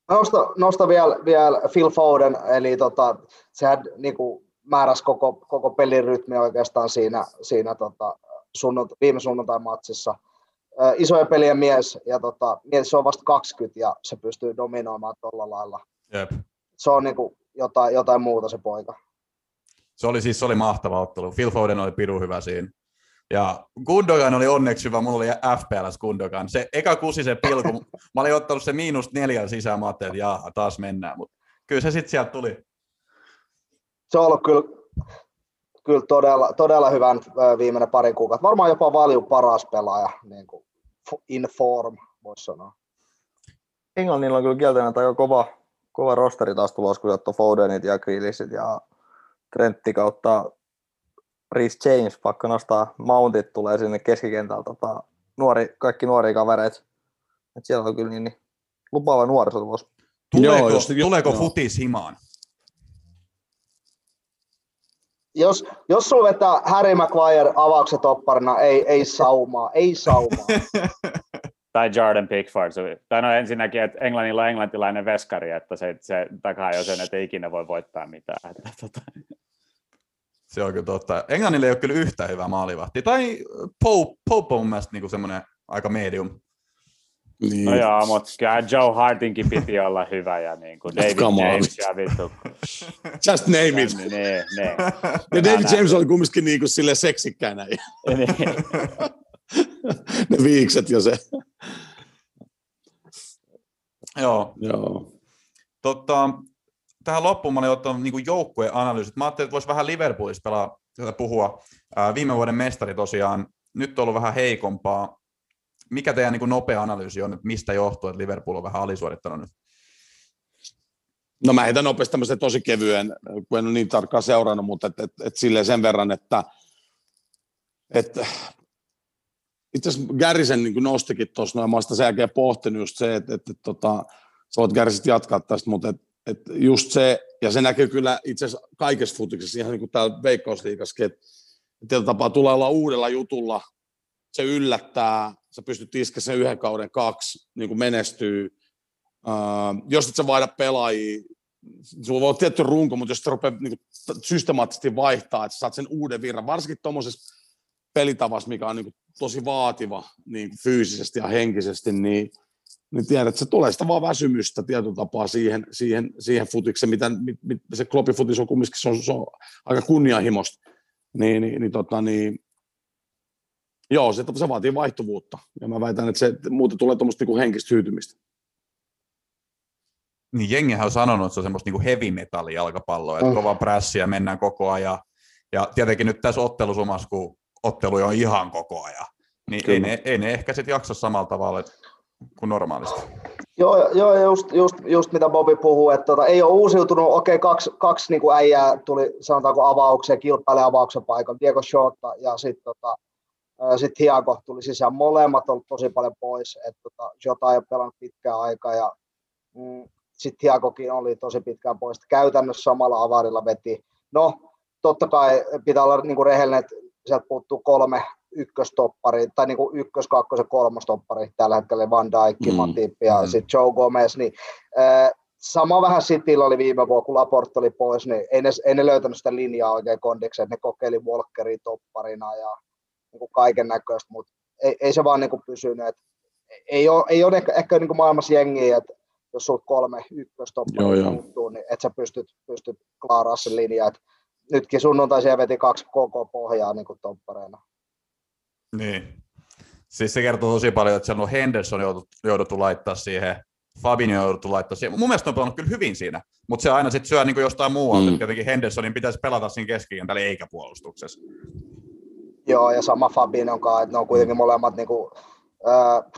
Nosta, nosta vielä, vielä Phil Foden, eli tota, sehän niin kuin määräsi koko, koko pelin rytmi oikeastaan siinä, siinä tota, sunnunta, viime sunnuntain matsissa. isojen pelien mies, ja tota, mies se on vasta 20 ja se pystyy dominoimaan tuolla lailla. Jep. Se on niin kuin jotain, jotain muuta se poika. Se oli siis se oli mahtava ottelu. Phil Foden oli piru hyvä siinä. Ja Gundogan oli onneksi hyvä, mulla oli FPLS Gundogan. Se eka kusi se pilku, mä olin ottanut se miinus neljän sisään, mä ajattelin, että taas mennään, mutta kyllä se sitten sieltä tuli. Se on ollut kyllä kyllä todella, todella hyvän viimeinen parin kuukautta. Varmaan jopa valju paras pelaaja, niin kuin in form, voisi sanoa. Englannilla on kyllä kieltämättä aika kova, kova rosteri taas tulos, kun ottaa Fodenit ja Grealishit ja Trentti kautta Rhys James, pakko nostaa Mountit tulee sinne keskikentältä, tota, nuori, kaikki nuoria kavereita. Et siellä on kyllä niin, niin lupaava nuorisotulos. Tuleeko, Joo, jos, tuleeko futis himaan? Jos, jos sulla vetää Harry Maguire avaukset opparina, ei, ei saumaa, ei saumaa. [LAUGHS] tai Jordan Pickford. Tai no ensinnäkin, että Englannilla on englantilainen veskari, että se, se takaa jo sen, että ei ikinä voi voittaa mitään. Että, [LAUGHS] tota. Se on kyllä totta. Englannilla ei ole kyllä yhtä hyvää maalivahti. Tai Pope, Pope on mun mielestä niin semmoinen aika medium. Niin. No joo, mutta kyllä Joe Hartinkin piti olla hyvä ja niin kuin David Come James on. ja vittu. Just name it. Ne, ne. Ja David James oli kumminkin niin kuin sille seksikkäänä. niin. [LAUGHS] ne viikset ja se. Joo. Joo. Totta, tähän loppuun mä olin ottanut niin joukkueen analyysit. Mä ajattelin, että voisi vähän Liverpoolista pelaa, tätä puhua. Ää, viime vuoden mestari tosiaan, nyt on ollut vähän heikompaa mikä teidän niin nopea analyysi on, että mistä johtuu, että Liverpool on vähän alisuorittanut nyt? No mä heitän nopeasti tämmöisen tosi kevyen, kun en ole niin tarkkaan seurannut, mutta et, et, et silleen sen verran, että et, itse asiassa Gärisen niin nostikin tuossa noin, mä olen sitä sen jälkeen pohtinut just se, että et, et, tota, sä voit Gärisit jatkaa tästä, mutta et, et just se, ja se näkyy kyllä itse asiassa kaikessa futiksessa, ihan niin kuin täällä Veikkausliikassakin, että tietyllä tapaa tulee olla uudella jutulla, se yllättää, sä pystyt iskeä sen yhden kauden kaksi, niin kuin menestyy. Uh, jos et sä vaihda pelaajia, sulla voi olla tietty runko, mutta jos sä rupeat niin kuin, systemaattisesti vaihtaa, että sä saat sen uuden virran, varsinkin tuommoisessa pelitavassa, mikä on niin kuin, tosi vaativa niin kuin, fyysisesti ja henkisesti, niin, niin tiedät, että se tulee sitä vaan väsymystä tietyllä tapaa siihen, siihen, siihen futikseen, mitä mit, mit, se klopifutis on kumminkin, se on, se on aika kunnianhimosta. Niin, niin, niin, tota, niin Joo, se, se vaatii vaihtuvuutta. Ja mä väitän, että se muuta tulee tuommoista niin henkistä hyytymistä. Niin jengihän on sanonut, että se on semmoista niin heavy metalli jalkapalloa, että mm. kova prässi ja mennään koko ajan. Ja tietenkin nyt tässä ottelusumassa, kun ottelu on ihan koko ajan, niin ei ne, ei ne ehkä sitten jaksa samalla tavalla kuin normaalisti. Joo, joo just, just, just, mitä Bobi puhuu, että tota, ei ole uusiutunut, okei, okay, kaksi, kaksi niin kuin äijää tuli, sanotaanko avaukseen, kilpailija avauksen paikan, Diego Shota ja sitten tota, sit Hiago tuli sisään, molemmat on tosi paljon pois, että tota, Jota ei ole pelannut pitkään aikaa ja mm, sitten Hiagokin oli tosi pitkään pois, käytännössä samalla avarilla veti. No, totta kai pitää olla niin kuin rehellinen, että sieltä puuttuu kolme ykköstoppari, tai niin kuin ykkös, kakkos ja kolmostoppari tällä hetkellä, Van Dijk, mm. Matip ja mm. sitten Joe Gomez, niin äh, sama vähän Cityllä oli viime vuonna, kun Laporte oli pois, niin ei ne, ei ne löytänyt sitä linjaa oikein kondiksi, että ne kokeili Walkeria topparina ja niin kuin kaiken näköistä, mutta ei, ei, se vaan niin kuin pysynyt, että ei ole, ei ole ehkä, ehkä niin kuin maailmassa jengiä, että jos sulla kolme ykköstopparia muuttuu, niin että sä pystyt, pystyt klaaraa sen linjan, että nytkin sunnuntaisia veti kaksi koko pohjaa niin kuin toppareina. Niin. Siis se kertoo tosi paljon, että siellä on Henderson jouduttu, jouduttu laittaa siihen, Fabinho jouduttu laittaa siihen. Mun mielestä on pelannut kyllä hyvin siinä, mutta se aina sitten syö niin jostain muualta. Mm. Jotenkin Hendersonin pitäisi pelata siinä keskikentällä eikä puolustuksessa. Joo, ja sama Fabinho kanssa, että ne on kuitenkin molemmat niin kuin, äh,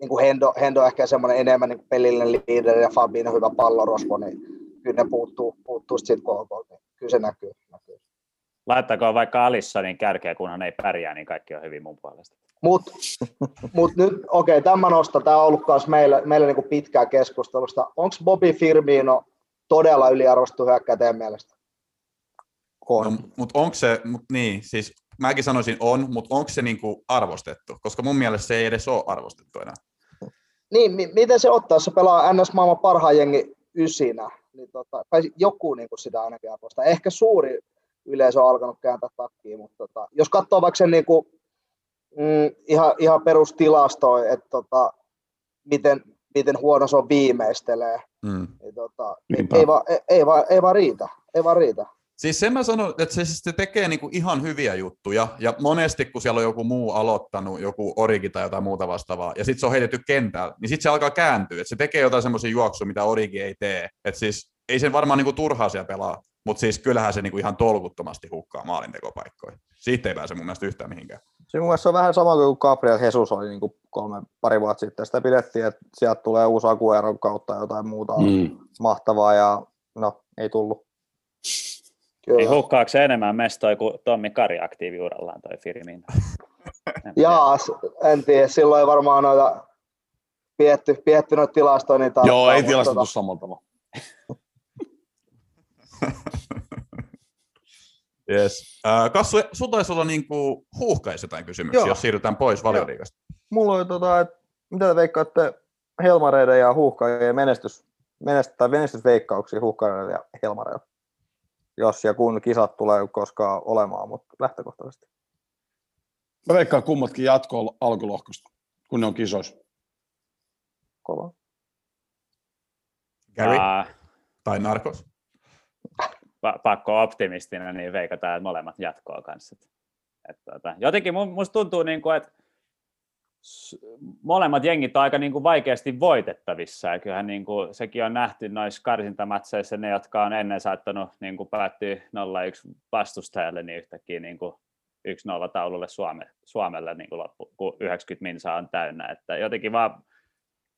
niin kuin Hendo, Hendo ehkä semmoinen enemmän niin pelillinen liideri ja Fabinho hyvä pallorosvo, niin kyllä ne puuttuu, puuttuu sitten KK, niin kyllä se näkyy. näkyy. Laittakoon vaikka Alissonin kärkeä, kunhan ei pärjää, niin kaikki on hyvin mun puolesta. Mutta mut nyt, okei, okay, tämä nosto, tämä on ollut myös meillä, meillä niinku pitkää keskustelusta. Onko Bobby Firmino todella yliarvostettu hyökkää teidän mielestä? On. No, mutta onko se, mut niin, siis mäkin sanoisin on, mutta onko se niinku arvostettu? Koska mun mielestä se ei edes ole arvostettu enää. Niin, mi- miten se ottaa, jos se pelaa NS maailman parhaan jengi ysinä, niin tota, tai joku niin kuin sitä ainakin arvostaa. Ehkä suuri yleisö on alkanut kääntää takkiin, mutta tota, jos katsoo vaikka sen niin kuin, mm, ihan, ihan perustilastoja, että tota, miten, miten huono se on viimeistelee, mm. niin, tota, ei, vaan, ei, ei, vaan, ei vaan riitä. Ei vaan riitä. Siis sen mä sanon, että se, siis se tekee niinku ihan hyviä juttuja, ja monesti kun siellä on joku muu aloittanut, joku origi tai jotain muuta vastaavaa, ja sitten se on heitetty kentällä, niin sitten se alkaa kääntyä, että se tekee jotain semmoisia juoksuja, mitä origi ei tee. Että siis ei sen varmaan niinku turhaa siellä pelaa, mutta siis kyllähän se niinku ihan tolkuttomasti hukkaa maalintekopaikkoja. Siitä ei pääse mun mielestä yhtään mihinkään. Se mun mielestä on vähän sama kuin Gabriel Jesus oli niin kuin kolme, pari vuotta sitten. Sitä pidettiin, että sieltä tulee uusi Agueron kautta jotain muuta mm. mahtavaa ja no, ei tullut. Kyllä. Niin hukkaako se enemmän mestoja kuin Tommi Kari aktiiviurallaan toi Firmin? [LAUGHS] Jaa, en tiedä. Silloin ei varmaan noita pietty, pietty noita tilastoja. Niin Joo, ei tilastoitu tota... samalla tavalla. [LAUGHS] yes. Äh, Kassu, sun taisi olla niinku huuhkaisi jotain kysymyksiä, Joo. jos siirrytään pois valioliikasta. Mulla oli tota, että mitä te veikkaatte Helmareiden ja huuhkajien menestys, menestys, tai menestysveikkauksia huuhkareiden ja Helmareiden? Jos ja kun kisat tulee koskaan olemaan, mutta lähtökohtaisesti. Mä veikkaan kummatkin jatkoa alkulohkosta, kun ne on kisoissa. Kova. Gary? Uh, tai Narkos? pakko optimistina, niin veikataan, että molemmat jatkoa kanssa. Et, tota, jotenkin musta tuntuu, niin kuin, että molemmat jengit on aika niin kuin vaikeasti voitettavissa. Ja kyllähän niin kuin, sekin on nähty noissa karsintamatseissa, ne, jotka on ennen saattanut niin kuin päättyä 0-1 vastustajalle, niin yhtäkkiä niin kuin 1-0 taululle Suome, Suomelle niin kuin loppu, kun 90 minsa on täynnä. Että jotenkin vaan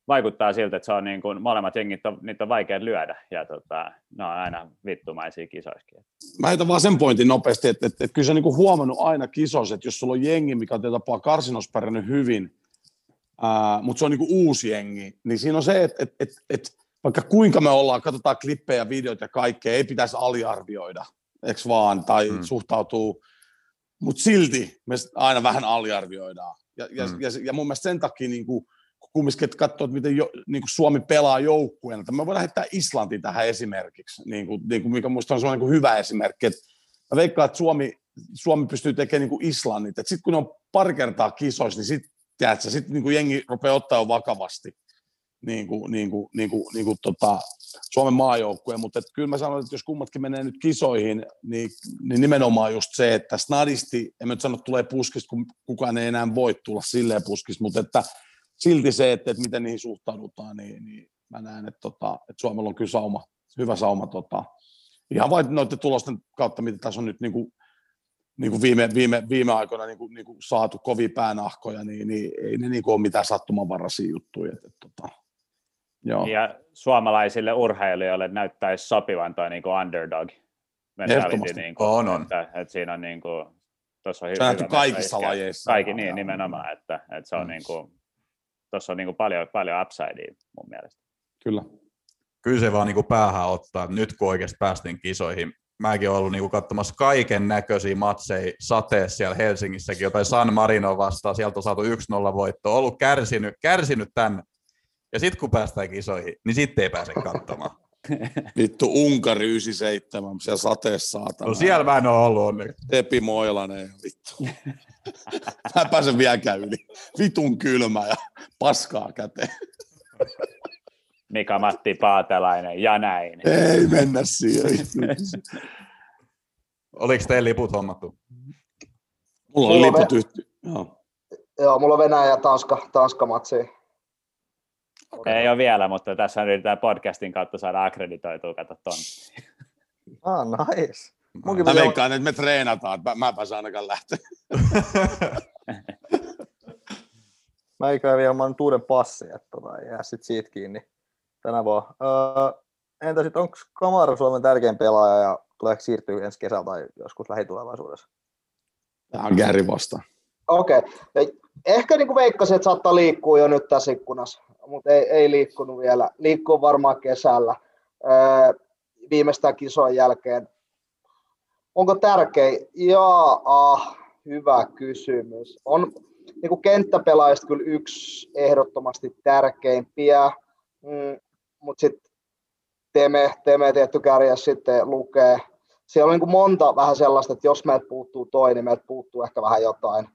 vaikuttaa siltä, että se on niin kuin, molemmat jengit on, niitä on vaikea lyödä, ja tota, ne on aina vittumaisia kisoiskin. Mä heitän vaan sen pointin nopeasti, että, että, että kyllä se niin kuin huomannut aina kisoissa, että jos sulla on jengi, mikä on tapaa karsinos hyvin, ää, mutta se on niin kuin uusi jengi, niin siinä on se, että, että, että, että vaikka kuinka me ollaan, katsotaan klippejä, videoita ja kaikkea, ei pitäisi aliarvioida, eikö vaan, tai hmm. suhtautuu, mutta silti me aina vähän aliarvioidaan. Ja, ja, hmm. ja, ja mun mielestä sen takia niin kuin, kumminkin, että katsoo, että miten jo, niin kuin Suomi pelaa joukkueena. Me voidaan lähettää Islanti tähän esimerkiksi, niin kuin, niin kuin mikä minusta on niin hyvä esimerkki. Että mä veikkaan, että Suomi, Suomi pystyy tekemään niin kuin Islannit. Sitten kun ne on pari kertaa kisoissa, niin sitten sit, niin kuin jengi rupeaa ottaa vakavasti niin kuin, niin kuin, niin kuin, niin kuin, tota, Suomen maajoukkueen, mutta että kyllä mä sanon, että jos kummatkin menee nyt kisoihin, niin, niin nimenomaan just se, että snadisti, en mä nyt sano, että tulee puskista, kun kukaan ei enää voi tulla silleen puskista, mutta että silti se, että, että miten niihin suhtaudutaan, niin, niin mä näen, että, tota, että Suomella on kyllä sauma, hyvä sauma tota, ihan vain noiden tulosten kautta, mitä tässä on nyt niin kuin, niin kuin viime, viime, viime aikoina niin kuin, niin kuin saatu kovia päänahkoja, niin, niin ei ne niin kuin ole mitään sattumanvaraisia juttuja. Että, että, tota, Joo. Ja suomalaisille urheilijoille näyttäisi sopivan toi niin underdog mentality. Ehdottomasti. Niin kuin, On, on. Että, että siinä on niin kuin, tuossa on Se on hyvä kaikissa lajeissa. Kaikki, niin nimenomaan, että, että se on Mm. niin kuin, tuossa on niin kuin paljon, paljon upsidea mun mielestä. Kyllä. Kyllä se vaan niinku päähän ottaa. Nyt kun oikeasti päästiin kisoihin, mäkin olen ollut niinku katsomassa kaiken näköisiä matseja sateessa siellä Helsingissäkin, jotain San Marino vastaan, sieltä on saatu 1-0 voitto, ollut kärsinyt, kärsinyt tänne. Ja sitten kun päästään kisoihin, niin sitten ei pääse katsomaan. [LAUGHS] Vittu Unkari 97, siellä sateessa saatana. No siellä mä en ole ollut onneksi. Tepi Moilanen vittu. [LAUGHS] Mä en pääse vieläkään yli. Vitun kylmä ja paskaa käteen. [LAUGHS] Mika Matti Paatelainen ja näin. Ei mennä siihen. Oliko teillä liput hommattu? Mulla on liput yhty. Joo. Joo, mulla on Venäjä ja Tanska, Tanska matsi. Ei ole vielä, mutta tässä yritetään podcastin kautta saada akkreditoitua, kato ton. [LAUGHS] Ah, nice. Munkin Mä veikkaan, että me treenataan, mä, mä pääsen ainakaan lähteä. [LAUGHS] Mä käy vielä ilman nyt uuden passin, että tota, ei jää sit siitä kiinni tänä vuonna. Öö, entä sitten, onko Kamara Suomen tärkein pelaaja ja tuleeko siirtyä ensi kesällä tai joskus lähitulevaisuudessa? Tämä on Gary vastaan. Okei. Okay. Ehkä niin kuin veikkasin, että saattaa liikkua jo nyt tässä ikkunassa, mutta ei, ei liikkunut vielä. Liikkuu varmaan kesällä öö, viimeistään kisojen jälkeen. Onko tärkein? Jaa, ah, hyvä kysymys. On niin kuin kenttäpelaajista kyllä yksi ehdottomasti tärkeimpiä, mm, mutta sitten Teme, Teme tietty kärjessä sitten lukee. Siellä on niin kuin monta vähän sellaista, että jos meiltä puuttuu toi, niin meiltä puuttuu ehkä vähän jotain.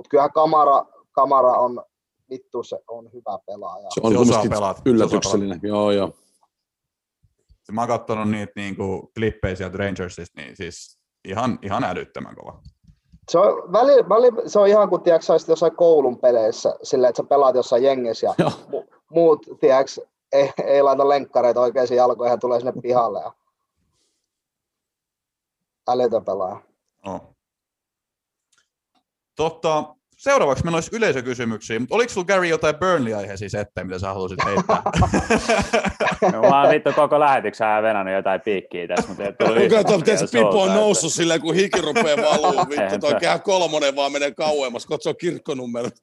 Mutta kyllähän Kamara, Kamara on, vittu se on hyvä pelaaja. Se on Se osaa kumminkin pelata. yllätyksellinen. Joo, joo. Mä oon katsonut niitä niinku klippejä sieltä Rangersista, niin siis ihan, ihan älyttömän kova. Se on, väli, väli, se on ihan kuin tiedätkö, sä jossain koulun peleissä, sillä että sä pelaat jossain jengissä ja Joo. mu, muut tiedätkö, ei, ei laita lenkkareita oikeisiin jalkoihin ja tulee sinne pihalle. Ja... Älytön pelaaja. No. Totta, seuraavaksi meillä olisi yleisökysymyksiä, mutta oliko sulla Gary jotain Burnley-aiheisia settejä, mitä sä haluaisit heittää? [LAUGHS] No, mä oon vittu koko lähetyksen ajan venannut jotain piikkiä tässä, mutta ei tullut Kuka yhtään tuo, tiedätkö, vielä Pipo on noussut silleen, kun hiki rupeaa valuu. [LAUGHS] Vittu, toi kehä kolmonen vaan menee kauemmas. Katso kirkkonummerot. [LAUGHS]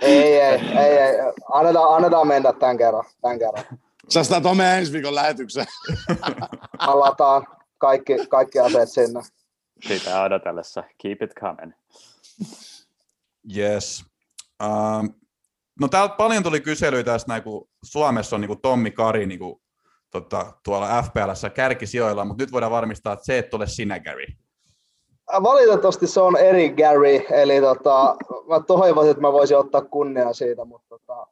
Ei, ei, ei, ei. Annetaan, annetaan mennä tämän kerran. Tämän kerran. Sä sitä tuon ensi viikon lähetykseen. Palataan kaikki, kaikki aseet sinne. Että Sitä odotellessa. Keep it coming. yes. Um, no täältä paljon tuli kyselyitä tästä näin, kun Suomessa on niin kuin Tommi Kari niin kuin, tota, tuolla FPLssä kärkisijoilla, mutta nyt voidaan varmistaa, että se et ole sinä, Gary. Valitettavasti se on eri Gary, eli tota, mä toivoisin, että mä voisin ottaa kunnia siitä, mutta tota,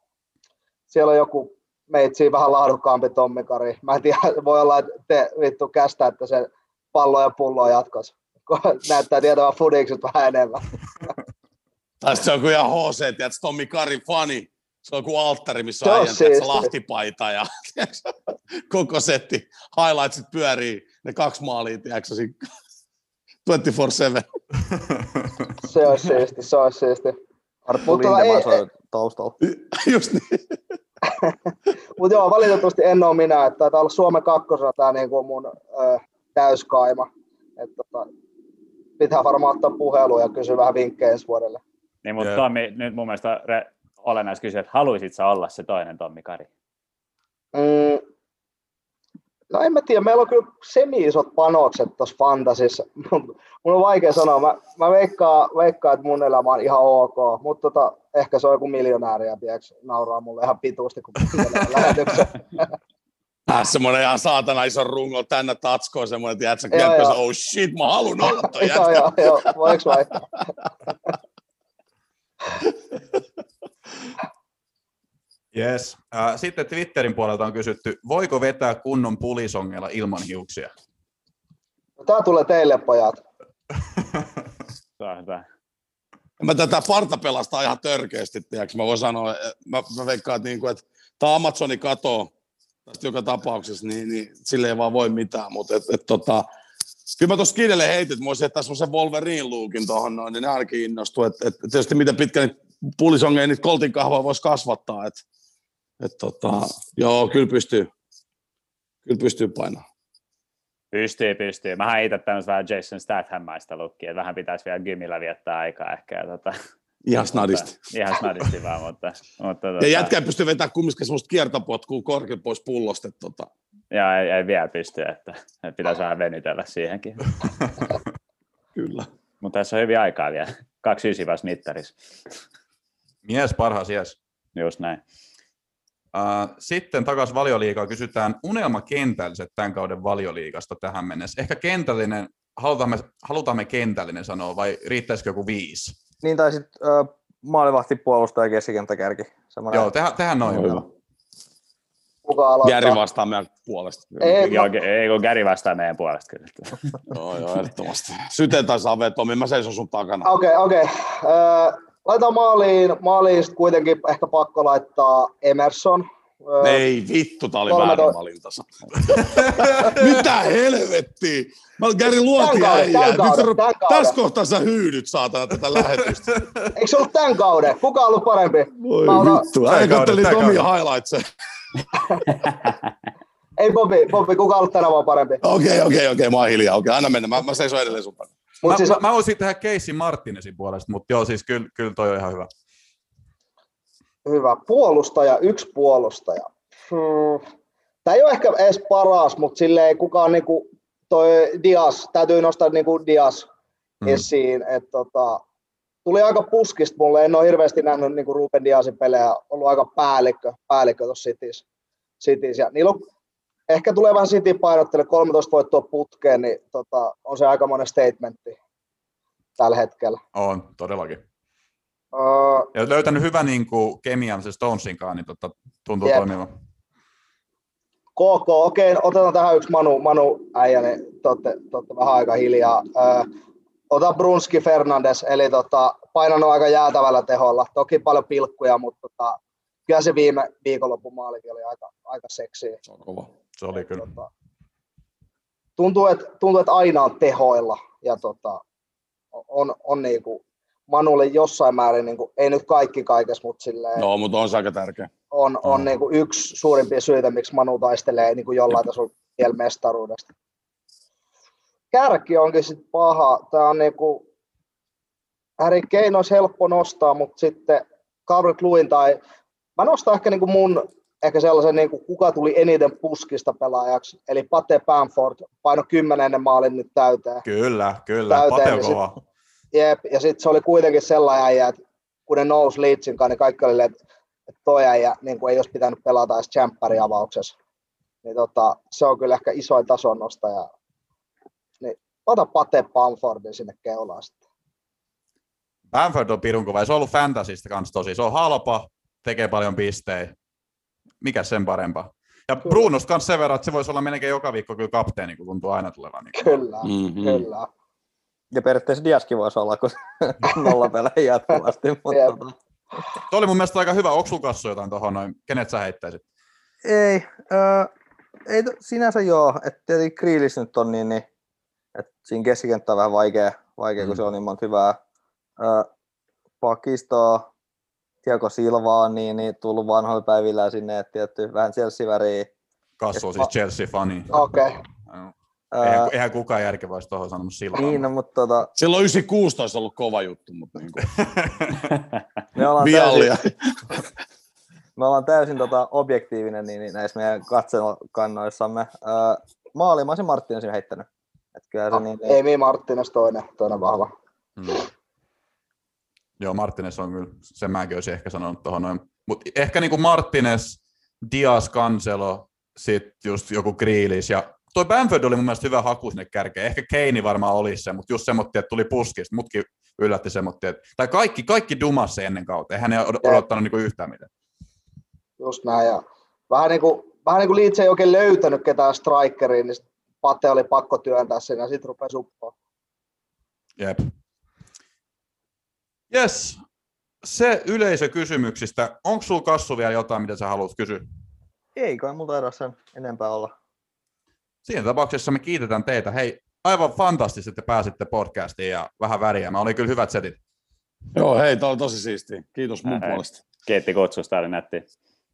siellä on joku meitsi vähän laadukkaampi Tommi Kari. Mä en tiedä, voi olla, että te vittu kästäätte sen pallo ja pulloa jatkossa. Kun Näyttää tietävän fudikset vähän enemmän. Tai se on kuin ihan HC, tiedätkö, Tommi Kari fani. Se on kuin alttari, missä on on äijän, tiedätkö, siisti. lahtipaita ja tiedätkö, koko setti. Highlightsit pyörii, ne kaksi maalia, tiedätkö, siinä 24-7. Se olisi siisti, se olisi siisti. Arttu Lindemann ei- soi taustalla. Just niin. Mutta joo, valitettavasti en ole minä, että taitaa olla Suomen kakkosena tämä niinku mun ö, täyskaima. Et, tota, pitää varmaan ottaa puhelu ja kysyä vähän vinkkejä ensi vuodelle. Niin, mutta Jep. Tommi, nyt mun mielestä re, olennaista kysyä, että haluaisit sä olla se toinen Tommi Kari? Mm, no en mä tiedä, meillä on kyllä semi-isot panokset tuossa fantasissa. [LAUGHS] mun on vaikea sanoa, mä, mä veikkaan, veikkaan, että mun elämä on ihan ok, mutta tota, ehkä se on joku miljonääri ja tiedätkö, nauraa mulle ihan pituusti, kun [LAUGHS] lähetyksen. Äh, semmoinen ihan saatana iso rungo tänne tatskoon, semmoinen, tiedätkö, Joo, joo. se, oh shit, mä haluan olla toi joo, jätkä. joo, joo, voiko vai? yes. Uh, sitten Twitterin puolelta on kysytty, voiko vetää kunnon pulisongella ilman hiuksia? Tämä tulee teille, pojat. [LAUGHS] Se on hyvä. Mä tätä parta pelastaa ihan törkeästi, tiedätkö? Mä voin sanoa, mä, mä veikkaan, että, niin kuin, että tämä Amazoni katoo tästä joka tapauksessa, niin, niin sille ei vaan voi mitään, mutta et, et, tota, kyllä mä tuossa Kidelle heitin, että mä voisin jättää semmoisen Wolverine lookin tuohon noin, niin ne ainakin innostuu, että et, tietysti miten pitkä niitä pulisongeen niitä koltin kahvaa voisi kasvattaa. Et, et tota, joo, kyllä pystyy. Kyllä pystyy painamaan. Pystyy, pystyy. Mä itse tämmöistä vähän Jason Statham-maista lukkia, että vähän pitäisi vielä gymillä viettää aikaa ehkä. Ja, tota, Ihan snadisti. Mutta, ihan snadisti vaan, mutta... mutta ja tota, jätkä pystyy vetämään kumminkin semmoista kiertopotkua korkein pois pullosta. Tota. Ja ei, ei vielä pysty, että, että pitäisi vähän venytellä siihenkin. [LAUGHS] Kyllä. Mutta tässä on hyvin aikaa vielä. 29 vasta mittarissa. Mies parhaas jes. Just näin. Uh, sitten takaisin valioliigaa kysytään unelmakentälliset tämän kauden valioliigasta tähän mennessä. Ehkä kentällinen, halutaan me, halutaan me kentällinen sanoa vai riittäisikö joku viisi? Niin tai sitten äh, maalivahti, puolustaja, keskikenttäkärki. Semmoinen. Joo, tehdään, tehdään noin. Hyvä. Kuka aloittaa? Jääri vastaa meidän puolesta. Ei, Joo, no, ge- ei kun Gary vastaa meidän puolesta kyllä. [LAUGHS] Joo, joo, ehdottomasti. Syteen tai save, Tomi, mä seison sun takana. Okei, okei. Ö, Laitetaan maaliin, maaliin kuitenkin ehkä pakko laittaa Emerson. Ei vittu, tää oli Kolme väärä to- valintansa. [LAUGHS] Mitä helvettiä? Mä Gary luoti kauden. Tässä kohtaa sä hyydyt saatana tätä lähetystä. Eikö se ollut tämän kauden? Kuka on ollut parempi? Voi Mä vittu. Tän Äijä kauden, katteli tän Tomi kauden. highlightsia. [LAUGHS] Ei Bobi, Bobi, kuka on ollut tänä vuonna parempi? Okei, okei, okei, mä oon hiljaa. Okei, anna mennä. Mä, mä seison edelleen sun Mä, siis, mä, mä voisin tehdä Casey Martinezin puolesta, mutta joo, siis kyllä, kyllä toi on ihan hyvä. Hyvä. Puolustaja, yksi puolustaja. Hmm. Tämä ei ole ehkä edes paras, mutta silleen kukaan niinku, toi Dias, täytyy nostaa niinku Dias Mm. esiin. Et tota, tuli aika puskista mulle, en ole hirveästi nähnyt niinku Ruben Diasin pelejä, ollut aika päällikkö, päällikkö tuossa Cities. Cities. Ja niillä on, ehkä tulee vähän City painottele 13 voittoa putkeen, niin tota, on se aika monen statementti tällä hetkellä. On, todellakin. Öö, Ja löytänyt hyvän niin kuin, kemian se Stonesin kanssa, niin tota, tuntuu Jep. toimivan. KK, okei, otetaan tähän yksi Manu, Manu äijä, niin te olette, te olette vähän aika hiljaa. Ö, ota Brunski Fernandes, eli tota, painanut aika jäätävällä teholla. Toki paljon pilkkuja, mutta tota, kyllä se viime viikonlopun maalikin oli aika, aika seksiä. Se on kova. Se oli kyllä. Tota, tuntuu, että, tuntuu, että aina on tehoilla ja tota, on, on niinku Manulle jossain määrin, niinku, ei nyt kaikki kaikessa, mutta silleen, Joo, mutta on se aika tärkeä. on, on Mm. niin kuin yksi suurimpia syitä, miksi Manu taistelee niin kuin jollain tasolla vielä mestaruudesta. Kärki onkin sitten paha. Tämä on niin kuin, Harry Kane olisi helppo nostaa, mutta sitten Calvert Lewin tai mä nostan ehkä niin kuin mun ehkä sellaisen, niin kuin, kuka tuli eniten puskista pelaajaksi, eli Pate Bamford, paino 10 ennen maalin nyt täyteen. Kyllä, kyllä. Täyteen, Pate on niin kova. Jep, ja sitten se oli kuitenkin sellainen äijä, että kun ne nousi Leedsin kanssa, niin kaikki oli, että, toi äijä niin kuin ei olisi pitänyt pelata edes avauksessa. Niin tota, se on kyllä ehkä isoin tason nostaja. Niin ota Pate Bamfordin sinne keulaan sitten. Bamford on pirun kova, ja se on ollut fantasista kanssa tosi. Se on halpa, tekee paljon pistejä. Mikä sen parempaa? Ja Kyllä. Brunosta kanssa sen verran, että se voisi olla melkein joka viikko kyllä kapteeni, kun tuntuu aina tulevan. Niin Kyllä, Mm-hmm. kyllä. Ja periaatteessa Diaskin voisi olla, kun [LAUGHS] nolla pelejä jatkuvasti. Mutta tota, Tuo oli mun mielestä aika hyvä. Onko sulla kassu jotain tuohon noin? Kenet sä heittäisit? ei, ö, ei sinänsä joo. Että tietenkin Kriilis nyt on niin, niin että siinä keskikenttä on vähän vaikea, vaikea Mm. kun se on niin monta hyvää. Ö, pakistoa, Tiago Silvaa, niin, niin tullut vanhoilla päivillä sinne, että tietty vähän Chelsea-väriä. Kassu on Et siis Chelsea-fani. Okei. Okay. Eihän, eihän kukaan järkevä olisi tuohon sanonut silloin. niin, no, mutta tota, Silloin 96 ollut kova juttu, mutta niin kuin, [LAUGHS] me ollaan viallia. täysin, me ollaan täysin tota, objektiivinen niin, niin näissä meidän katselukannoissamme. Öö, maali mä olisin Marttinesin heittänyt. Et kyllä se, niin, niin, Emi toinen, toinen vahva. Mm. Joo, Martinez on kyllä, sen mäkin olisin ehkä sanonut tuohon noin. Mutta ehkä niinku Martinez, Dias, Cancelo, sitten just joku Grealish ja toi Bamford oli mun mielestä hyvä haku sinne kärkeen. Ehkä Keini varmaan olisi se, mutta just semmoinen, että tuli puskista. Mutkin yllätti semmoinen, että, tai kaikki, kaikki dumassa ennen kautta. Eihän ne odottanut niinku yhtään mitään. Just näin. Ja vähän niin kuin, vähän niin kuin Leeds ei oikein löytänyt ketään strikeriin, niin Pate oli pakko työntää sen ja sitten rupesi uppoa. Jep. Yes. Se yleisökysymyksistä. Onko sulla Kassu vielä jotain, mitä sä haluat kysyä? ei kai multa edes sen enempää olla. Siinä tapauksessa me kiitetään teitä. Hei, aivan fantastisesti, että pääsitte podcastiin ja vähän väriä. Mä oli kyllä hyvät setit. Joo, hei, tämä oli tosi siistiä. Kiitos mun Hei. puolesta. Kiitti kutsusta, oli nätti.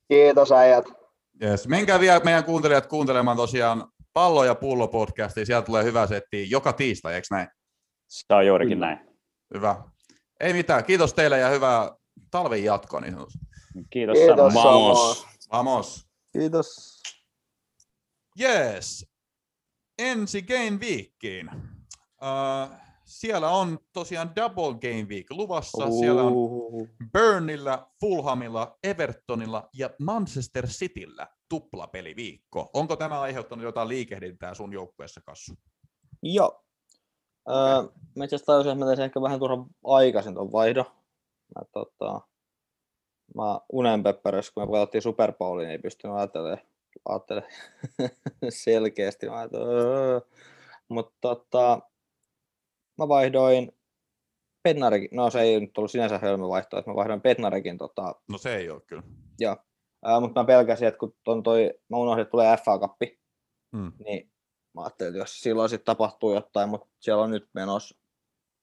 Kiitos äijät. Yes. Menkää vielä meidän kuuntelijat kuuntelemaan tosiaan Pallo ja pullo podcastia. Sieltä tulee hyvä setti joka tiistai, eikö näin? Se on juurikin Kyllä. näin. Hyvä. Ei mitään. Kiitos teille ja hyvää talven jatkoa niin sanotusti. Kiitos, Kiitos. Vamos. Vamos. Kiitos. Yes. Ensi Game Weekiin. Uh, siellä on tosiaan Double Game Week luvassa. Siellä on. Burnilla, Fulhamilla, Evertonilla ja Manchester Cityllä tuplapeliviikko. Onko tämä aiheuttanut jotain liikehdintää sun joukkueessa, Kassu? Joo. Öö, mä itse asiassa tajusin, että mä ehkä vähän turhan aikaisin tuon vaihdon. Mä, tota, mä unen pepperässä, kun me katsottiin Super Bowliin, niin ei pystynyt ajattelemaan, ajattelemaan [LAUGHS] selkeästi. Mä öö. Mutta tota, mä vaihdoin Petnarekin, no se ei nyt ollut sinänsä hölmö vaihto, että mä vaihdoin Petnarekin tota, No se ei ole kyllä. Ää, mutta mä pelkäsin, että kun ton toi, mä unohdin, että tulee FA-kappi, Hmm. niin mä ajattelin, että jos silloin sitten tapahtuu jotain, mutta siellä on nyt menossa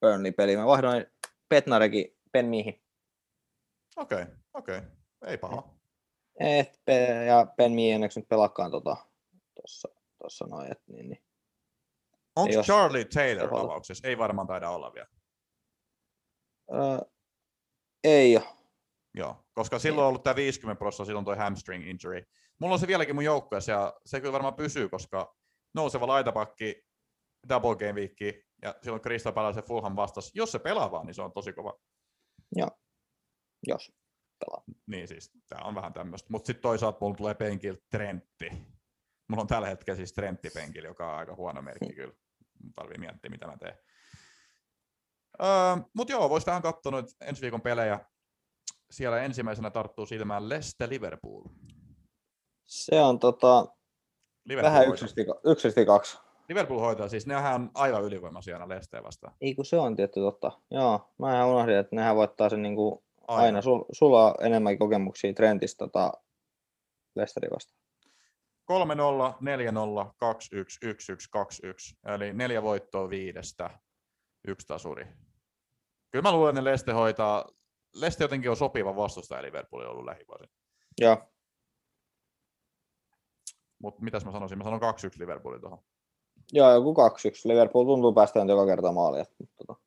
Burnley-peli. Mä vaihdoin Petnarekin Penmiihin. Okei, okay, okei. Okay. Ei paha. Et, ja Penmi ei onneksi nyt pelaakaan tota, tossa, tossa noin, et, niin, niin. Onko jos- Charlie Taylor Tavalla. avauksessa? Ei varmaan taida olla vielä. Öö, ei ole. Joo, koska silloin on ollut tämä 50 prosenttia, silloin toi hamstring injury. Mulla on se vieläkin mun joukkueessa ja se kyllä varmaan pysyy, koska nouseva laitapakki, double game week ja silloin Krista ja Fulham vastas. Jos se pelaa vaan, niin se on tosi kova. Jos. Niin siis, tää on vähän tämmöistä. Mutta sitten toisaalta mulla tulee penkiltä Trentti. Mulla on tällä hetkellä siis Trentti penkillä, joka on aika huono merkki kyllä. Mun tarvii miettiä, mitä mä teen. Öö, Mutta joo, vois vähän katsoa noita ensi viikon pelejä. Siellä ensimmäisenä tarttuu silmään Leicester Liverpool. Se on tota, Liverpool vähän yksisesti kaksi. Liverpool hoitaa, siis nehän on aivan ylivoimaisia aina Leicester vastaan. Ei kun se on tietty totta. Joo, mä ihan unohdin, että nehän voittaa sen niinku Aina. aina. Sul, sulla on enemmän kokemuksia Trentistä tota, Lesteri vastaan. 3-0, 4-0, 2-1, 1-1, 2-1. Eli neljä voittoa viidestä, yksi tasuri. Kyllä mä luulen, että Leste hoitaa. Leste jotenkin on sopiva vastustaja Liverpoolille ollut lähivuosina. Joo, Mutta mitäs mä sanoisin? Mä sanon 2-1 Liverpoolin tuohon. Joo, joku 2-1. Liverpool tuntuu päästään joka kerta maaliin. että, Tota,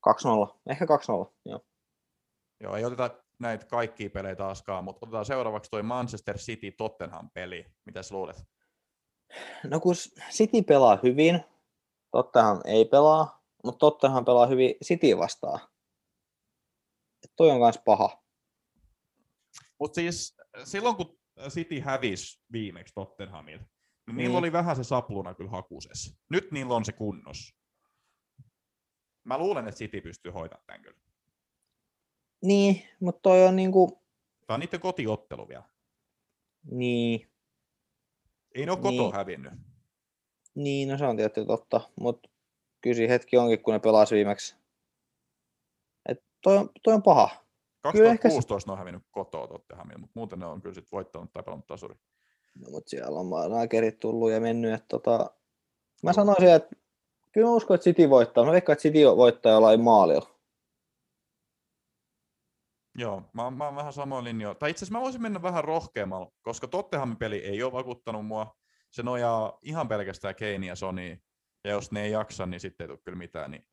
2-0. Ehkä 2-0. Joo. Joo, ei oteta näitä kaikkia pelejä taaskaan, mutta otetaan seuraavaksi toi Manchester City Tottenham peli. Mitäs luulet? No kun City pelaa hyvin, Tottenham ei pelaa, mutta Tottenham pelaa hyvin City vastaan. Et toi on kans paha. Mutta siis silloin kun City hävisi viimeksi Tottenhamille, niin niillä Mm. oli vähän se sapluna kyllä hakusessa. Nyt niillä on se kunnos. Mä luulen, että City pystyy hoitamaan tämän kyllä. Niin, mutta toi on niinku, Tämä on niiden kotiottelu vielä. niin, Ei ne ole kotoa Niin. hävinnyt. niin, no se on tietysti totta, mutta kyllä siinä hetki onkin, kun ne pelasi viimeksi. Et toi, on, toi on paha. Kyllä ehkä 2016 ne on hävinnyt kotoa Tottenhamille, mutta muuten ne on kyllä sit voittanut tai pelannut tasuri. No, mutta siellä on maailmankerit tullut ja mennyt. Että tota, mä sanoisin, että kyllä mä uskon, että City voittaa. Mä veikkaan, että City voittaa jollain maalilla. Joo, mä, mä oon vähän samoin linjoilla. Tai itse asiassa mä voisin mennä vähän rohkeammalla, koska Tottenhamin peli ei ole vakuuttanut mua. Se nojaa ihan pelkästään Kane ja Sony. Ja jos ne ei jaksa, niin sitten ei tule kyllä mitään. Niin...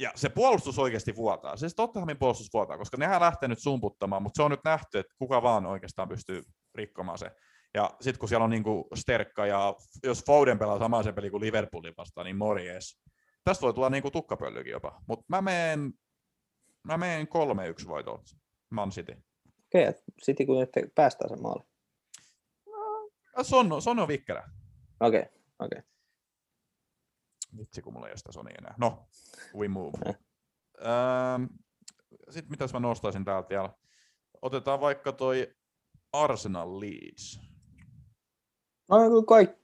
Ja se puolustus oikeasti vuotaa. Se Tottenhamin puolustus vuotaa, koska nehän lähtee nyt sumputtamaan, mutta se on nyt nähty, että kuka vaan oikeastaan pystyy rikkomaan se. Ja sitten kun siellä on niinku Sterkka ja jos Foden pelaa samaa se peli kuin Liverpoolin vastaan, niin morjes. Tästä voi tulla niinku tukkapöllykin jopa. Mutta mä meen, mä meen 3-1 voitoon. Man City. Okei, että City kun nyt päästään sen maaliin. Ja Son, Son on vikkelä. Okei, okei. Vitsi, kun mulla ei ole sitä Sonia enää. No, we move. Eh. Ähm, Sitten mitäs mä nostaisin täältä vielä? Otetaan vaikka toi Arsenal Leeds. No kaikki,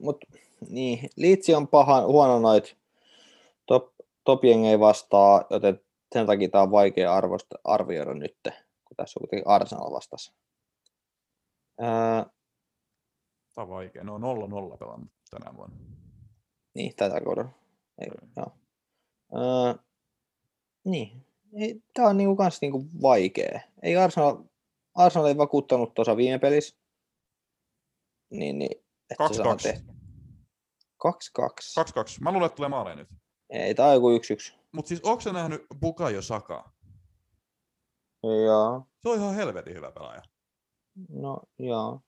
mutta niin, Liitsi on paha, huono noit top, top ei vastaa, joten sen takia tämä on vaikea arvosta, arvioida nyt, kun tässä on kuitenkin Arsenal vastas. Ää, Tää on vaikea. No 0-0 pelannut tänä vuonna. niin, tätä kaudella. Ei, joo. Ää, Niin. Tää on niinku kans niinku vaikee. Ei Arsenal, Arsenal ei vakuuttanut tuossa viime pelissä. Niin, niin. että saa 2-2. tehtyä. 2-2. 2-2. Mä luulen, että tulee maaleja nyt. Ei, tää on joku 1-1. Mutta siis onko nähnyt Bukayo Sakaa? Joo. Se on ihan helvetin hyvä pelaaja. No, joo.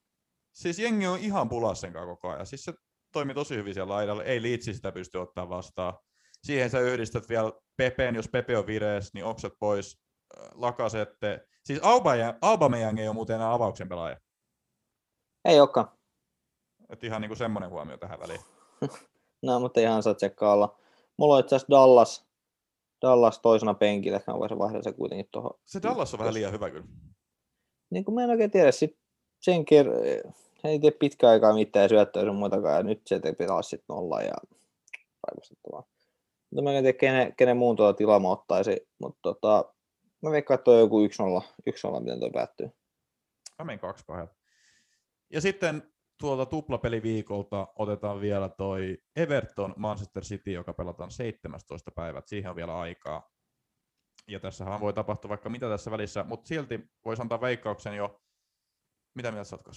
Siis jengi on ihan pulassa sen koko ajan. Siis se toimi tosi hyvin siellä laidalla. Ei liitsi sitä pysty ottaa vastaan. Siihen sä yhdistät vielä Pepeen, jos Pepe on virees, niin okset pois. äh, Lakasette. Siis Aubameyang ei ole muuten enää avauksen pelaaja. Ei olekaan. Et ihan niinku semmoinen huomio tähän väliin. [LAUGHS] No, mutta ihan saa tsekkaa olla. Mulla on itse asiassa Dallas, Dallas toisena penkillä, että mä voisin vaihdella se kuitenkin tuohon. Se Dallas on vähän liian hyvä kyllä. Niin kuin mä en oikein tiedä, sit sen ker- hän ei tee pitkään aikaa mitään syöttöä sun muutakaan, ja nyt se teki taas sitten nolla ja raivostuttavaa. Mutta mä en tiedä, kenen, kenen muun tuota tilaa mä ottaisin, mutta tota, mä veikkaan, että toi on joku 1-0, 1-0 miten toi päättyy. Mä menen kaksi kahdella. Ja sitten tuolta tuplapeliviikolta otetaan vielä toi Everton Manchester City, joka pelataan 17. päivät. Siihen on vielä aikaa. Ja tässähän voi tapahtua vaikka mitä tässä välissä, mutta silti voisi antaa veikkauksen jo. Mitä mieltä sä oot?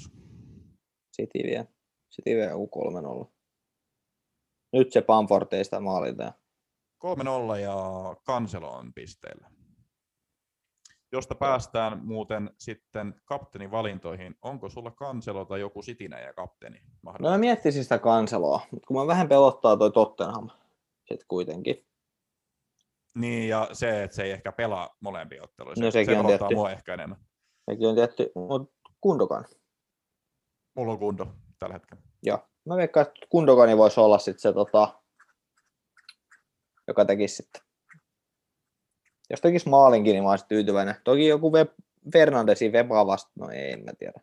City vie. City vie joku 3-0. Nyt se Pamfort ei sitä maalita. 3-0 ja Kanselo on pisteillä. Josta päästään muuten sitten kapteenin valintoihin. Onko sulla Kanselo tai joku Sitinä ja kapteeni? No mä miettisin sitä kanseloa, mutta kun mä vähän pelottaa toi Tottenham sitten kuitenkin. Niin, ja se, että se ei ehkä pelaa molempia otteluja. No sekin se on tietty. mua ehkä enemmän. Sekin on tietty, mutta Kundokan. Mulla on kunto tällä hetkellä. Joo. Mä veikkaan, että Kundokani voisi olla sitten se, tota, joka tekisi sitten. Jos tekisi maalinkin, niin mä olisin tyytyväinen. Toki joku Web, Fernandesi Wepa vasta, no ei, en mä tiedä.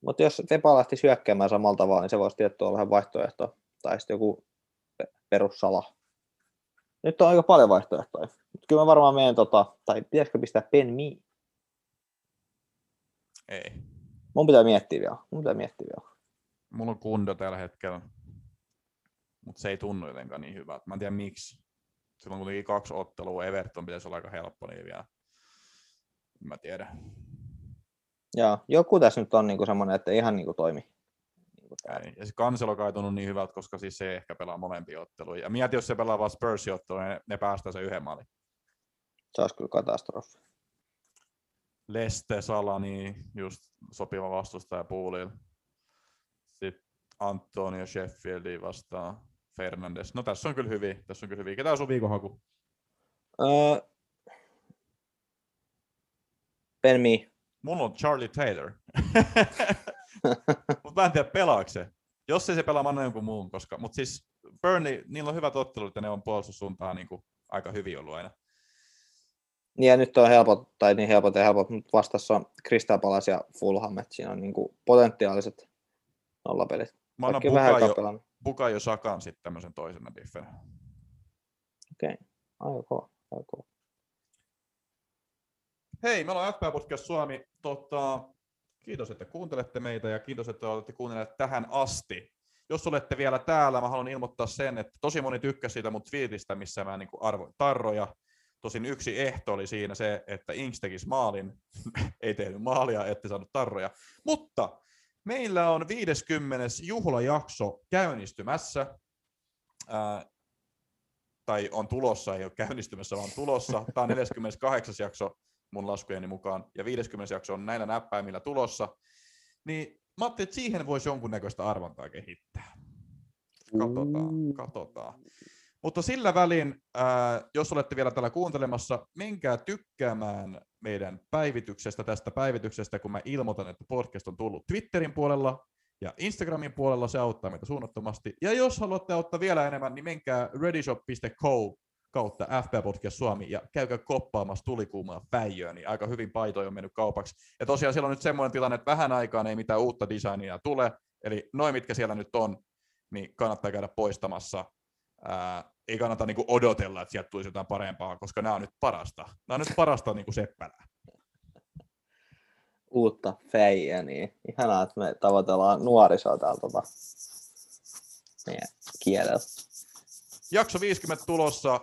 Mutta jos Wepa lähtisi hyökkäämään samalla tavalla, niin se voisi tietty olla vaihtoehto. Tai sitten joku pe- perussala. Nyt on aika paljon vaihtoehtoja. Mutta kyllä mä varmaan menen, tota, tai pitäisikö pistää Ben Mi? Ei. Mun pitää miettiä vielä. Mun pitää miettiä vielä. Mulla on kunto tällä hetkellä. Mutta se ei tunnu jotenkaan niin hyvältä. Mä en tiedä miksi. Sillä on kuitenkin kaksi ottelua. Everton pitäisi olla aika helppo, niin vielä. En Mä tiedä. Joo, joku tässä nyt on niinku semmoinen, että ihan niinku toimi. Niinku. Ei. Ja se kanselo kai ei tunnu niin hyvältä, koska siis se ei ehkä pelaa molempia otteluja. Ja mieti, jos se pelaa vaan Spursin otteluja, ne, ne päästää sen yhden maalin. Se olisi kyllä katastrofi. Leste, Salani, just sopiva vastustaja puulilla. Sitten Antonio Sheffieldi vastaan Fernandes. No tässä on kyllä hyvin, tässä on kyllä hyvin. Ketä on sun viikonhaku? Öö, ben Mi. Mulla on Charlie Taylor. [LAUGHS] mutta mä en tiedä pelaako se. Jos ei se pelaa, mä annan jonkun muun. Koska, mutta siis Burnley, niillä on hyvät ottelut ja ne on puolustussuuntaan niin kuin aika hyvin ollut aina. Niin ja nyt on helpot, tai niin helpot ja helpot, mutta vastassa on Crystal Palace ja Fulham, että siinä on niinku potentiaaliset nollapelit. Mä annan Bukayo. Bukayo Sakan sitten tämmöisen toisena diffen. Okei, kova, aika kova. Hei, me ollaan FPA Podcast Suomi. Tota, kiitos, että kuuntelette meitä ja kiitos, että olette kuunnelleet tähän asti. Jos olette vielä täällä, mä haluan ilmoittaa sen, että tosi moni tykkäsi siitä mun twiitistä, missä mä niin arvoin tarroja. Tosin yksi ehto oli siinä se, että Inks tekisi maalin. [LAUGHS] Ei tehnyt maalia, ette saanut tarroja. Mutta meillä on 50. juhlajakso käynnistymässä. Ää, tai on tulossa, ei ole käynnistymässä, vaan tulossa. Tämä on 48. jakso mun laskujeni mukaan, ja 50 jakso on näillä näppäimillä tulossa, niin mä ajattelin, että siihen voisi jonkunnäköistä arvontaa kehittää. Katsotaan, katsotaan. Mutta sillä välin, ää, jos olette vielä täällä kuuntelemassa, menkää tykkäämään meidän päivityksestä, tästä päivityksestä, kun mä ilmoitan, että podcast on tullut Twitterin puolella ja Instagramin puolella, se auttaa meitä suunnattomasti. Ja jos haluatte auttaa vielä enemmän, niin menkää readyshop.co kautta FB Podcast Suomi ja käykää koppaamassa tulikuumaa päijöä, niin aika hyvin paitoja on mennyt kaupaksi. Ja tosiaan siellä on nyt semmoinen tilanne, että vähän aikaan ei mitään uutta designia tule, eli noin mitkä siellä nyt on, niin kannattaa käydä poistamassa. Ää, ei kannata niinku odotella, että sieltä tulisi jotain parempaa, koska nämä on nyt parasta. Nämä on nyt parasta niinku seppälää. Uutta feijä, niin ihanaa, että me tavoitellaan nuorisoa täällä tota, meidän kielellä. Jakso 50 tulossa.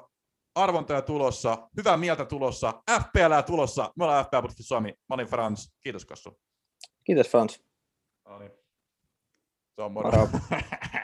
arvontoja tulossa, hyvää mieltä tulossa, FPL tulossa. Me ollaan FPL Suomi. Mä olin Frans. Kiitos Kassu. Kiitos Frans. No niin. Se on moro. Moro. [LAUGHS]